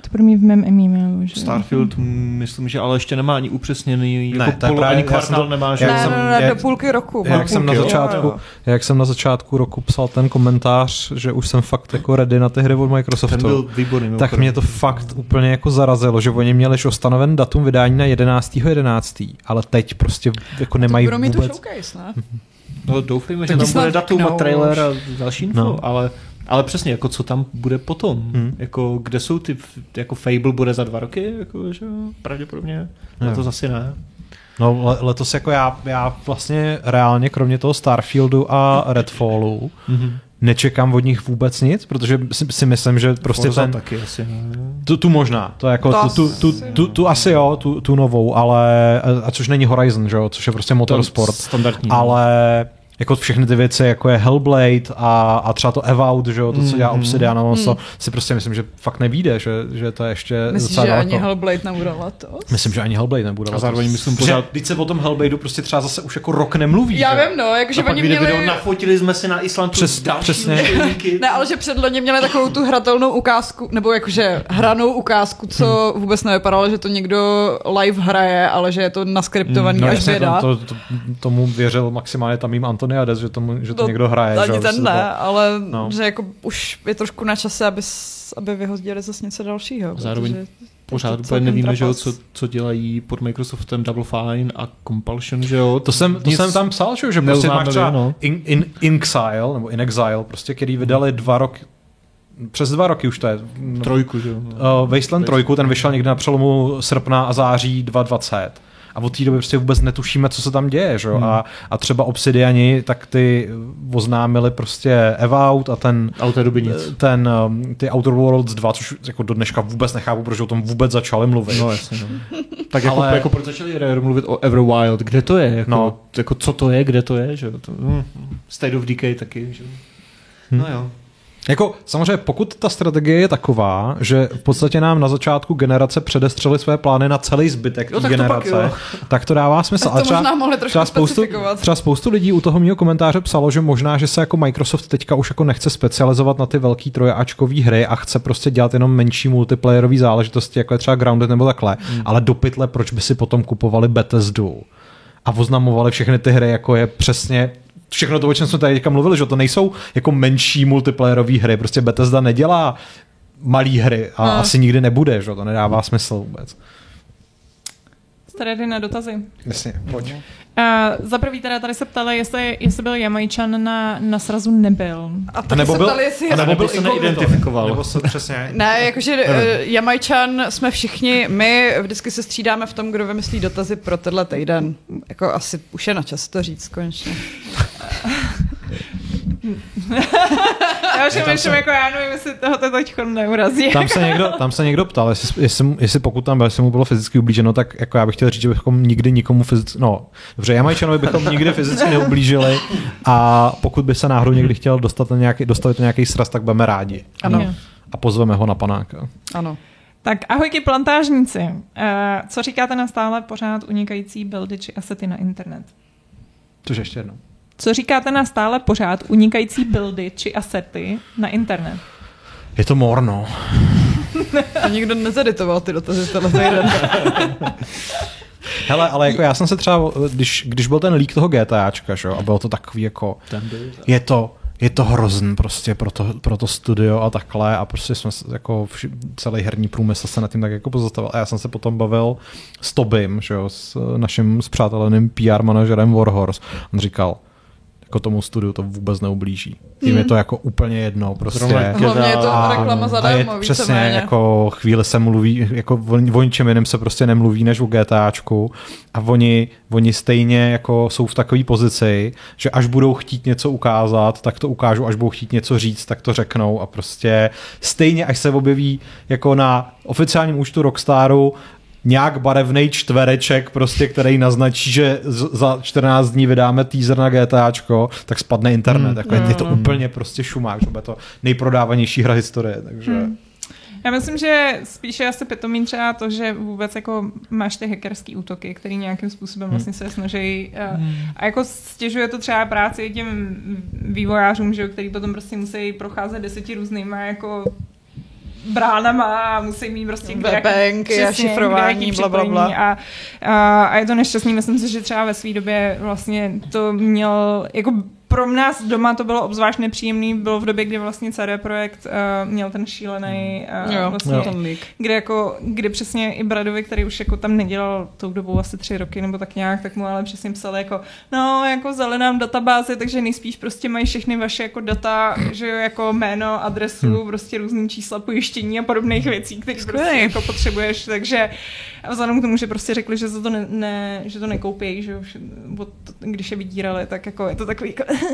to budu mít v mém e-mailu, že? Starfield, myslím, že ale ještě nemá ani upřesněný, Ne, jako to polo, právě- ani já jsem kvartál to- nemá, že? ne, jsem- ne, ne, jak- do půlky roku. Jak má jsem na půlky, jo, začátku, jo. jak jsem na začátku roku psal ten komentář, že už jsem fakt jako ready na ty hry od Microsoftu. Ten byl výborný. tak mě to fakt úplně jako zarazilo, že oni měli už stanoven datum vydání na 11.11., ale teď prostě jako nemají Budou mít tu vůbec... showcase, ne? No doufejme, že Tak tam snad bude datum a trailer a další info, No. ale, ale přesně, jako co tam bude potom. Hmm. Jako, kde jsou ty, jako Fable bude za dva roky, jako, že pravděpodobně. No to zase ne. No le- letos jako já, já vlastně reálně kromě toho Starfieldu a Redfallu Mm-hmm. Nečekám od nich vůbec nic, protože si, si myslím, že prostě Forza ten, taky asi ne. tu, tu možná, to jako To tu, tu, tu, asi tu, tu, asi jo, tu, tu novou, ale a což není Horizon, že jo, což je prostě motorsport, Standardní. no. ale jako všechny ty věci, jako je Hellblade a, a třeba to Evout, že jo, to, co dělá Mhm. Obsidian, mm. Mm. to si prostě myslím, že fakt nevíde, že, že to je ještě Myslíš, docela že daleko. ani Hellblade nebude letos? Myslím, že ani Hellblade nebude. A letos. zároveň myslím pořád- Teď se o tom Hellbladeu prostě třeba zase už jako rok nemluví. Já že? vím, no, jakože a oni měli... video, nafotili jsme si na Islandu Přes- další přesně. Ne, ale že předloni měli takovou tu hratelnou ukázku, nebo jakože hranou ukázku, co Hmm. vůbec nevypadalo, že to někdo live hraje, ale že je to naskriptovaný No, až jasně, to, to, to, tomu věřil maximálně tam jim Antoniades, že, tomu, že to No, někdo hraje. Ani že? ten ne, to- ale No. že jako už je trošku na čase, aby, aby vyhodili zase něco dalšího. Zároveň protože Pořád úplně nevíme, že jo, co, co dělají pod Microsoftem Double Fine a Compulsion, že jo. To jsem, to jsem tam psal, že, jo, že prostě máš třeba no. in, in, Inxile, nebo In Exile, prostě, který vydali dva roky, přes dva roky už to je. Trojku, že jo. Uh, Wasteland 3, ten vyšel někdy na přelomu srpna a září 2020. A od té doby prostě vůbec netušíme, co se tam děje, že jo? Hmm. A, a třeba Obsidiani, tak ty oznámili prostě Evout a ten, A té doby nic. ten, um, ty Outer Worlds 2, což jako do dneška vůbec nechápu, protože o tom vůbec začali mluvit. No jasně, no. Tak jako, Ale- jako proč začali Rare mluvit o Everwild, kde to je? Jako, No. jako co to je, kde to je, že. To, hm. State of Decay taky, že jo. Hm. No jo. Jako samozřejmě, pokud ta strategie je taková, že v podstatě nám na začátku generace předestřeli své plány na celý zbytek Jo, tak to pak generace, jo. tak to dává smysl. Tak to třeba, možná mohli třeba spoustu, třeba spoustu lidí u toho mého komentáře psalo, že možná, že se jako Microsoft teďka už jako nechce specializovat na ty velký trojačkový hry a chce prostě dělat jenom menší multiplayerové záležitosti, jako je třeba Grounded nebo takhle. Hmm. Ale do pytle, proč by si potom kupovali Bethesdu a oznamovali všechny ty hry, jako je přesně všechno to, o čem jsme tady teďka mluvili, že to nejsou jako menší multiplayerové hry, prostě Bethesda nedělá malý hry a Hmm. asi nikdy nebude, že to nedává smysl vůbec. Jste ready na dotazy? Jasně, pojď. Uh, za prvý teda tady se ptali, jestli, jestli byl Jamajčan na, na srazu nebyl. A taky se ptali, jestli a nebo byl se neidentifikoval. Nebo se přesně... Ne, jakože uh, Jamajčan jsme všichni, my vždycky se střídáme v tom, kdo vymyslí dotazy pro tenhle týden. Jako asi už je na čas to říct konečně. Já už myslím, se- jako já nevím, jestli toho to teď neurazí. Tam se někdo, tam se někdo ptal, jestli, jestli, jestli pokud tam byl, jestli mu bylo fyzicky ublíženo, tak jako já bych chtěl říct, že bychom nikdy nikomu fyzicky, no dobře, Jamajčanovi bychom nikdy fyzicky neublížili a pokud by se náhodou někdy chtěl dostat na nějaký, dostavit na nějaký sraz, tak budeme rádi. Ano. A pozveme ho na panáka. Ano. Tak ahojky plantážníci. Uh, co říkáte na stále pořád unikající buildy či asety na internet? Což ještě jednou. Co říkáte na stále pořád unikající buildy či asety na internet? Je to morno. A nikdo nezeditoval ty dotazy tenhle týden. Hele, ale jako já jsem se třeba, když, když byl ten leak toho GTAčka, že, jo, a bylo to takový jako, je to, je to hrozný prostě pro to, pro to studio a takhle a prostě jsme se jako vši, celý herní průmysl se nad tím tak jako pozastavil a já jsem se potom bavil s Tobim, že jo, s naším spřáteleným PR manažerem Warhorse. On říkal, jako tomu studiu to vůbec neublíží. Jim je to jako úplně jedno, prostě. Hlavně je to reklama a je zadarmo, přesně, víceméně. jako chvíli se mluví, jako o, o ničem jiném se prostě nemluví než o GTAčku a oni, oni stejně jako jsou v takové pozici, že až budou chtít něco ukázat, tak to ukážou, až budou chtít něco říct, tak to řeknou a prostě stejně, až se objeví jako na oficiálním účtu Rockstaru nějak barevný čtvereček, prostě, který naznačí, že z- za 14 dní vydáme teaser na GTAčko, tak spadne internet. Hmm. Jako je, je to úplně prostě šumák, že bude to nejprodávanější hra historie. Takže... Hmm. Já myslím, že spíše asi pitomí třeba to, že vůbec jako máš ty hackerský útoky, který nějakým způsobem vlastně se snaží uh, a jako stěžuje to třeba práci těm vývojářům, že jo, který potom prostě musí procházet deseti různýma jako bránama a musí mít prostě kde VPNky a šifrování, bla, bla, bla. A, a, a, je to nešťastný, myslím si, že třeba ve své době vlastně to měl, jako pro nás doma to bylo obzvlášť nepříjemný, bylo v době, kdy vlastně CD Projekt uh, měl ten šílený uh, Jo, vlastně, jo. ten kde jako, kdy přesně i Bradovi, který už jako tam nedělal tou dobou asi tři roky nebo tak nějak, tak mu ale přesně psali jako, no jako vzali nám databázy, takže nejspíš prostě mají všechny vaše jako data, že jo, jako jméno, adresu, hmm. prostě různý čísla pojištění a podobných věcí, které prostě jako potřebuješ, takže a vzhledem k tomu, že prostě řekli, že, za to ne, ne, že to nekoupějí, že jo, když je vydírali, tak jako je to takový jako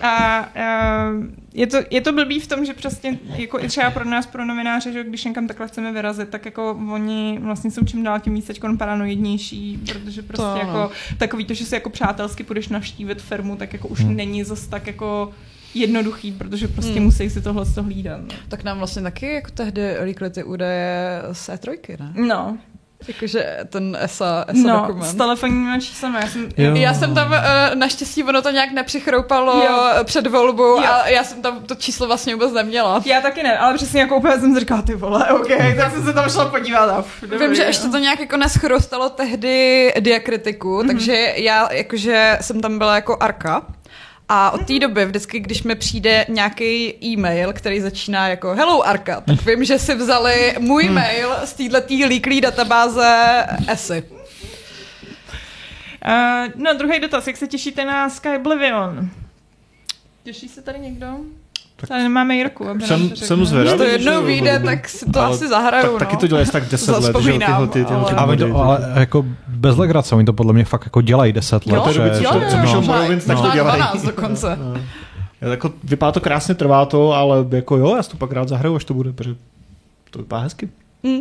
A, je, to, je to blbý v tom, že prostě jako i třeba pro nás, pro novináře, že když někam takhle chceme vyrazit, tak jako oni vlastně jsou čím dál tím víc teď paranoidnější, protože prostě To jako takový to, že si jako přátelsky půjdeš navštívit firmu, tak jako už Hmm. není zas tak jako jednoduchý, protože prostě Hmm. musí si tohle to hlídat. no. Tak nám vlastně taky jako tehdy líkly ty údaje z E3, ne? No, Jakože ten ESA, ESA no dokument. s telefonními číslem. Já jsem, Jo. Já jsem tam, eh, naštěstí ono to nějak nepřichroupalo Jo. před volbou Jo. a já jsem tam to číslo vlastně vůbec neměla. já taky ne, ale přesně jako úplně jsem říkala, ty vole, OK, tak jsem se tam šla podívat a uf, dobrý, Vím, že ještě to nějak jako neschrostalo tehdy diakritiku, mm-hmm. takže já jakože jsem tam byla jako Arka. A od té doby vždycky, když mi přijde nějaký e-mail, který začíná jako Hello Arka, tak vím, že si vzali můj mail z této líklý databáze ESI. Uh, no, druhý dotaz. Jak se těšíte na Sky Oblivion? Těší se tady někdo? Tak tady nemáme Jirku. Aby Jsem- to jsem Když zvědavý. to že jednou vyjde, tak si to Ale asi zahraju, tak, no. taky to dělají tak 10 let, že tyhle ty, tyhle ty ale- A oni to, body, ale jako bez legrace, oni to podle mě fakt jako dělají 10 let. Jo, že- doby, jo, co- jo, co Morrowind, tak to dělají. 12 dokonce. No. Jako, vypadá to krásně, trvá to, ale jako jo, já si to pak rád zahraju, až to bude, protože to vypadá hezky. Mm. Uh,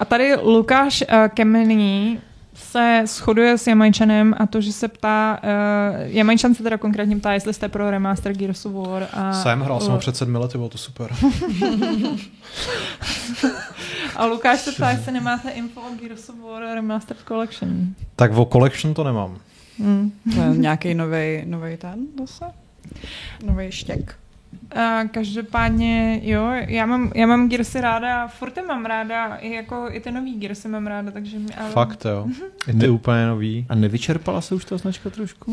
a tady Lukáš uh, Kemený se shoduje s Jamajčanem a to, že se ptá, uh, Jamajčan se teda konkrétně ptá, jestli jste pro remaster Gears of War. A, Jsem, hrál jsem ho před sedmi lety, bylo to super. A Lukáš se ptá, jestli nemáte info o Gears of War Remastered Collection. Tak o Collection to nemám. Hmm. To je nějaký nový, nový ten zase? Nový štěk. A každopádně, jo, já mám, já mám Gearsy ráda, furt je mám ráda, i jako i ty nový Gearsy mám ráda, takže... mi- Ale, Fakt, jo. Je to úplně nový. A nevyčerpala se už ta značka trošku?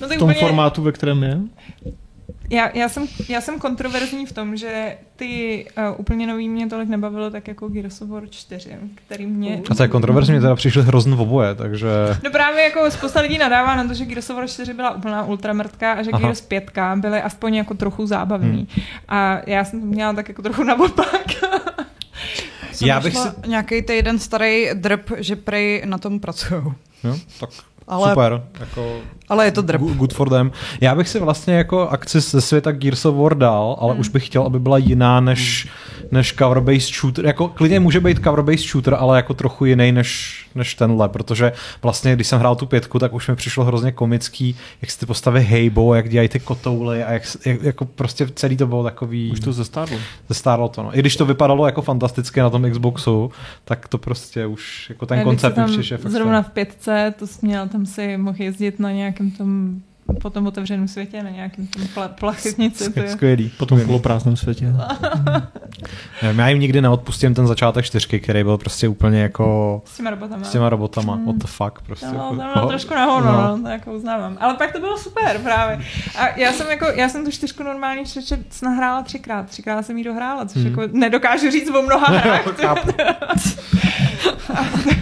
no V tom úplně, formátu, ve kterém je? Já, já, jsem, já jsem kontroverzní v tom, že ty uh, úplně nový mě tolik nebavilo, tak jako Gears of War 4, který mě... A to je kontroverzní, mě teda přišly hrozně v oboje, takže... No právě jako spousta lidí nadává na to, že Gears of War 4 byla úplná ultramrtka a že Aha. Gears 5 byly aspoň jako trochu zábavný. Hmm. A já jsem to měla tak jako trochu naopak. Jsem Já bych našla nějaký týden starý drb, že prej na tom pracují. Jo, tak Ale, super. Jako ale je to drb. Good for them. Já bych si vlastně jako akci ze světa Gears of War dal, ale Hmm. už bych chtěl, aby byla jiná než, než cover-based shooter. Jako klidně může být cover-based shooter, ale jako trochu jiný než, než tenhle, protože vlastně, když jsem hrál tu pětku, tak už mi přišlo hrozně komický, jak si ty postavy hejbou, jak dělají ty kotouly a jak, jak, jako prostě celý to bylo takový... Už to zestárlo. Zestárlo to, no. I když to vypadalo jako fantasticky na tom Xboxu, tak to prostě už, jako ten A koncept mi přišel fakt Zrovna v pětce, to jsi měl, tam si mohl jezdit na nějakém tom po tom otevřeném světě, na nějakém tom pla- plachetnici. to je- skvělý. Po tom poloprázdném světě. Nevím, já jim nikdy neodpustím ten začátek čtyřky, který byl prostě úplně jako S těma robotama. s těma robotama. Mm. What the fuck, prostě. Jako, to bylo no. trošku nahoru, No. no. to jako uznávám. Ale pak to bylo super právě. A já jsem, jako, já jsem tu čtyřku normálně přečet nahrála třikrát. Třikrát jsem jí dohrála, což Hmm. jako nedokážu říct o mnoha hrách. Chápu.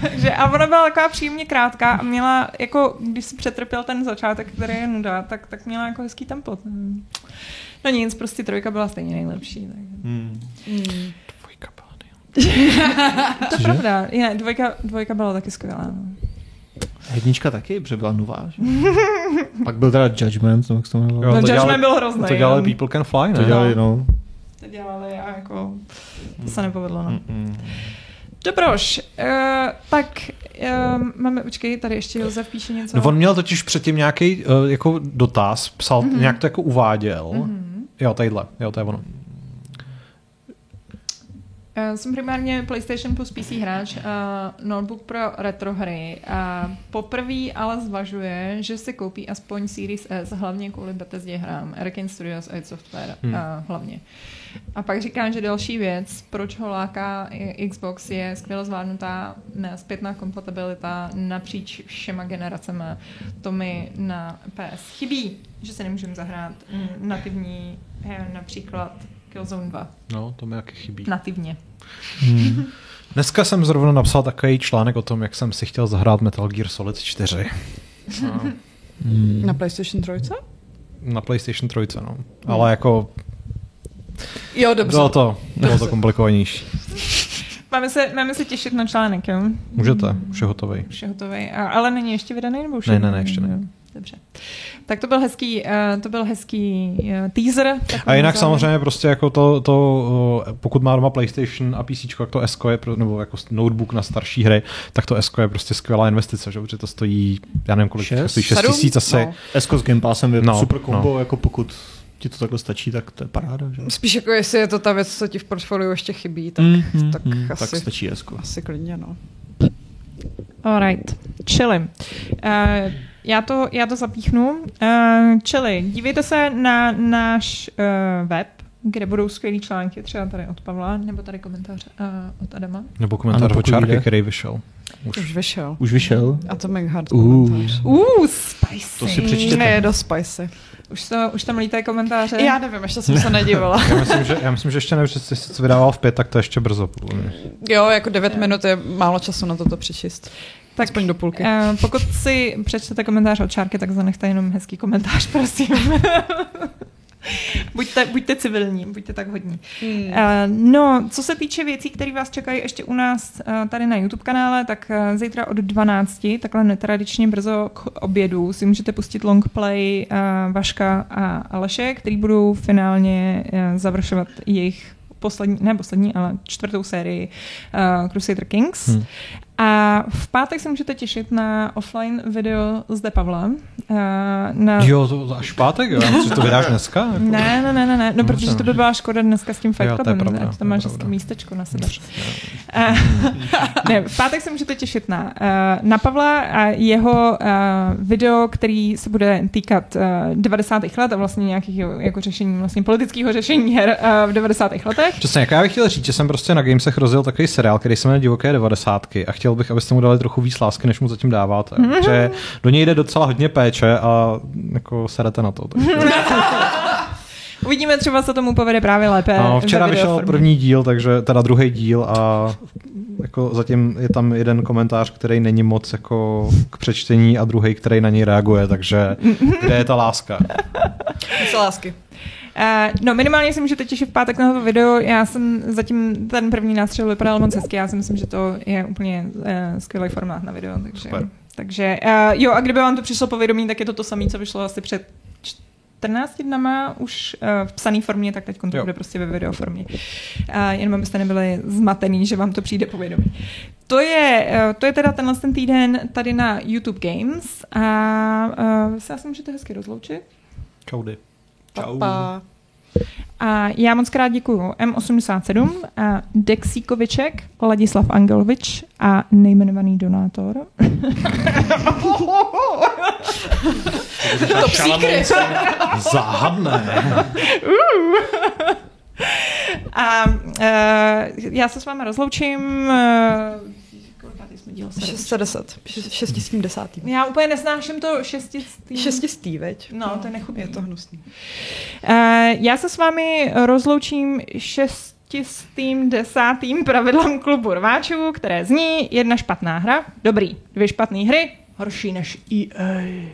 Takže, a ona byla taková příjemně krátká a měla, jako, když si přetrpěl ten začátek, který je nuda, tak, tak měla jako hezký tempo. No nic, prostě trojka byla stejně nejlepší. Takže. Hmm. Dvojka byla nejlepší. To je pravda. Je, dvojka, dvojka byla taky skvělá. No. Jednička taky, protože byla nová. Že? Pak byl teda Judgment, nebo jak se to Jo, jmenovalo. No, to Judgment dělali- byl hrozný. To dělali no. People Can Fly, ne? To dělali, no. To dělali a jako to se nepovedlo. No. Mm-mm. Dobroš, uh, tak uh, máme, počkej, tady ještě Josef píše něco. No, on měl totiž předtím nějaký uh, jako dotaz, psal, Mhm. mm-hmm. nějak to jako uváděl. Mm-hmm. Mhm. Jo, tadyhle, jo, to je ono. Uh, jsem primárně PlayStation plus PC hráč a notebook pro retro hry a poprvé ale zvažuje, že si koupí aspoň Series S, hlavně kvůli Bethesdě hrám, Arkane Studios a Software Hmm. a hlavně. A pak říkám, že další věc, proč ho láká Xbox, je skvěle zvládnutá zpětná kompatibilita napříč všema generacemi. To mi na PS chybí, že se nemůžeme zahrát mm, nativní, eh, například Killzone 2. No, to mi taky chybí. Nativně. Hmm. Dneska jsem zrovna napsal takový článek o tom, jak jsem si chtěl zahrát Metal Gear Solid 4. No, Hmm. Na PlayStation 3? na PlayStation 3, no. Ale jako Jo, dobře. bylo to, bylo to komplikovanější. Máme se, máme se těšit na článek, jo? Můžete, už je hotový. Už je hotový. A, ale není ještě vydaný, nebo už Ne, ne, ne, ještě ne. Dobře. Tak to byl hezký, uh, to byl hezký uh, teaser. A jinak závěr. samozřejmě prostě jako to, to uh, pokud má doma PlayStation a PC, jak to S je, pro- nebo jako notebook na starší hry, tak to S je prostě skvělá investice, že? protože to stojí, já nevím kolik, Šest? to stojí 6 Sedm? tisíc asi. No. Esko s Game Passem je No, no, super kombo, no. no. jako pokud ti to takhle stačí, tak to je paráda. Že? Spíš jako jestli je to ta věc, co ti v portfoliu ještě chybí, tak, Mm, mm, tak mm, asi- tak stačí Esko. asi klidně, no. Alright, čili. Uh, já, to, já to zapíchnu. Uh, čili, dívejte se na náš uh, web, kde budou skvělý články, třeba tady od Pavla, nebo tady komentář uh, od Adama. Nebo komentář Ano, o pokud čárky, jde. který vyšel. Už. Už vyšel. Už vyšel? Atomic Heart Uh. komentář. Uh, spicy. To si přečtěte. Ne, je dost spicy. Už, to, už tam lítají komentáře. Já nevím, ještě jsem se nedívala. Já myslím, že, já myslím, že ještě nevím, že jsi se vydával v pět, tak to je ještě brzo. Jo, jako 9 minut je málo času na toto přečíst. Tak, Aspoň do půlky. Uh, pokud si přečtete komentář od Čárky, tak zanechte jenom hezký komentář, prosím. buďte, buďte civilní, buďte tak hodní. Hmm. Uh, no, co se týče věcí, které vás čekají ještě u nás uh, tady na YouTube kanále, tak uh, zítra od 12, takhle netradičně brzo k obědu, si můžete pustit longplay uh, Vaška a Aleše, který budou finálně uh, završovat jejich poslední, ne poslední, ale čtvrtou sérii uh, Crusader Kings. Hmm. A v pátek se můžete těšit na offline video zde Pavla. Uh, na... Jo, to, až v pátek, jo? Že to vydáš dneska? Jako? Ne, ne, ne, ne, ne. No, No, protože to by byla škoda dneska s tím Fight Jo, to Clubem, pravda, tam máš hezké místečko na sebe. Eh, ne, v pátek se můžete těšit na, eh, na Pavla a jeho eh, video, který se bude týkat eh, 90. let a vlastně nějakých jako řešení, vlastně politického řešení her eh, v 90. letech. Přesně, jak já bych chtěl říct, že jsem prostě na Gamesech rozjel takový seriál, který se jmenuje Divoké devadesátky a chtěl bych, abyste mu dali trochu víc lásky, než mu zatím dáváte. Mhm. Že do něj jde docela hodně péče a jako serete na to. Takže. Uvidíme, třeba se tomu povede právě lépe. No, včera vyšel první díl, takže teda druhý díl a jako zatím je tam jeden komentář, který není moc jako k přečtení a druhý, který na něj reaguje, takže kde je ta láska? Se lásky. Uh, no minimálně si můžete těšit v pátek na to video. Já jsem zatím ten první nástřel vypadal moc hezky. Já si myslím, že to je úplně uh, skvělý formát na video. Takže, Super. takže uh, jo, a kdyby vám to přišlo povědomí, tak je to to samé, co vyšlo asi před č- 14 dnama už uh, v psané formě, tak teď to Jo. bude prostě ve videoformě. Uh, jenom abyste nebyli zmatený, že vám to přijde povědomí. To je, uh, to je teda tenhle ten týden tady na YouTube Games a uh, vy se asi můžete hezky rozloučit. Čaudy. Čau. Pa. A já moc krát děkuju M87, a Dexíkoviček, Ladislav Angelovič a nejmenovaný donátor. To psíkry. Záhadné. A uh, já se s vámi rozloučím. Uh, kolikátý jsme díl? 610. Šesti s tím desátým. Já úplně nesnáším to šestistý. Šestistý, veď? No, to je nechutný. Je to hnusný. Uh, já se s vámi rozloučím šestistým desátým pravidlem klubu rváčů, které zní jedna špatná hra, dobrý, dvě špatné hry, horší než EA.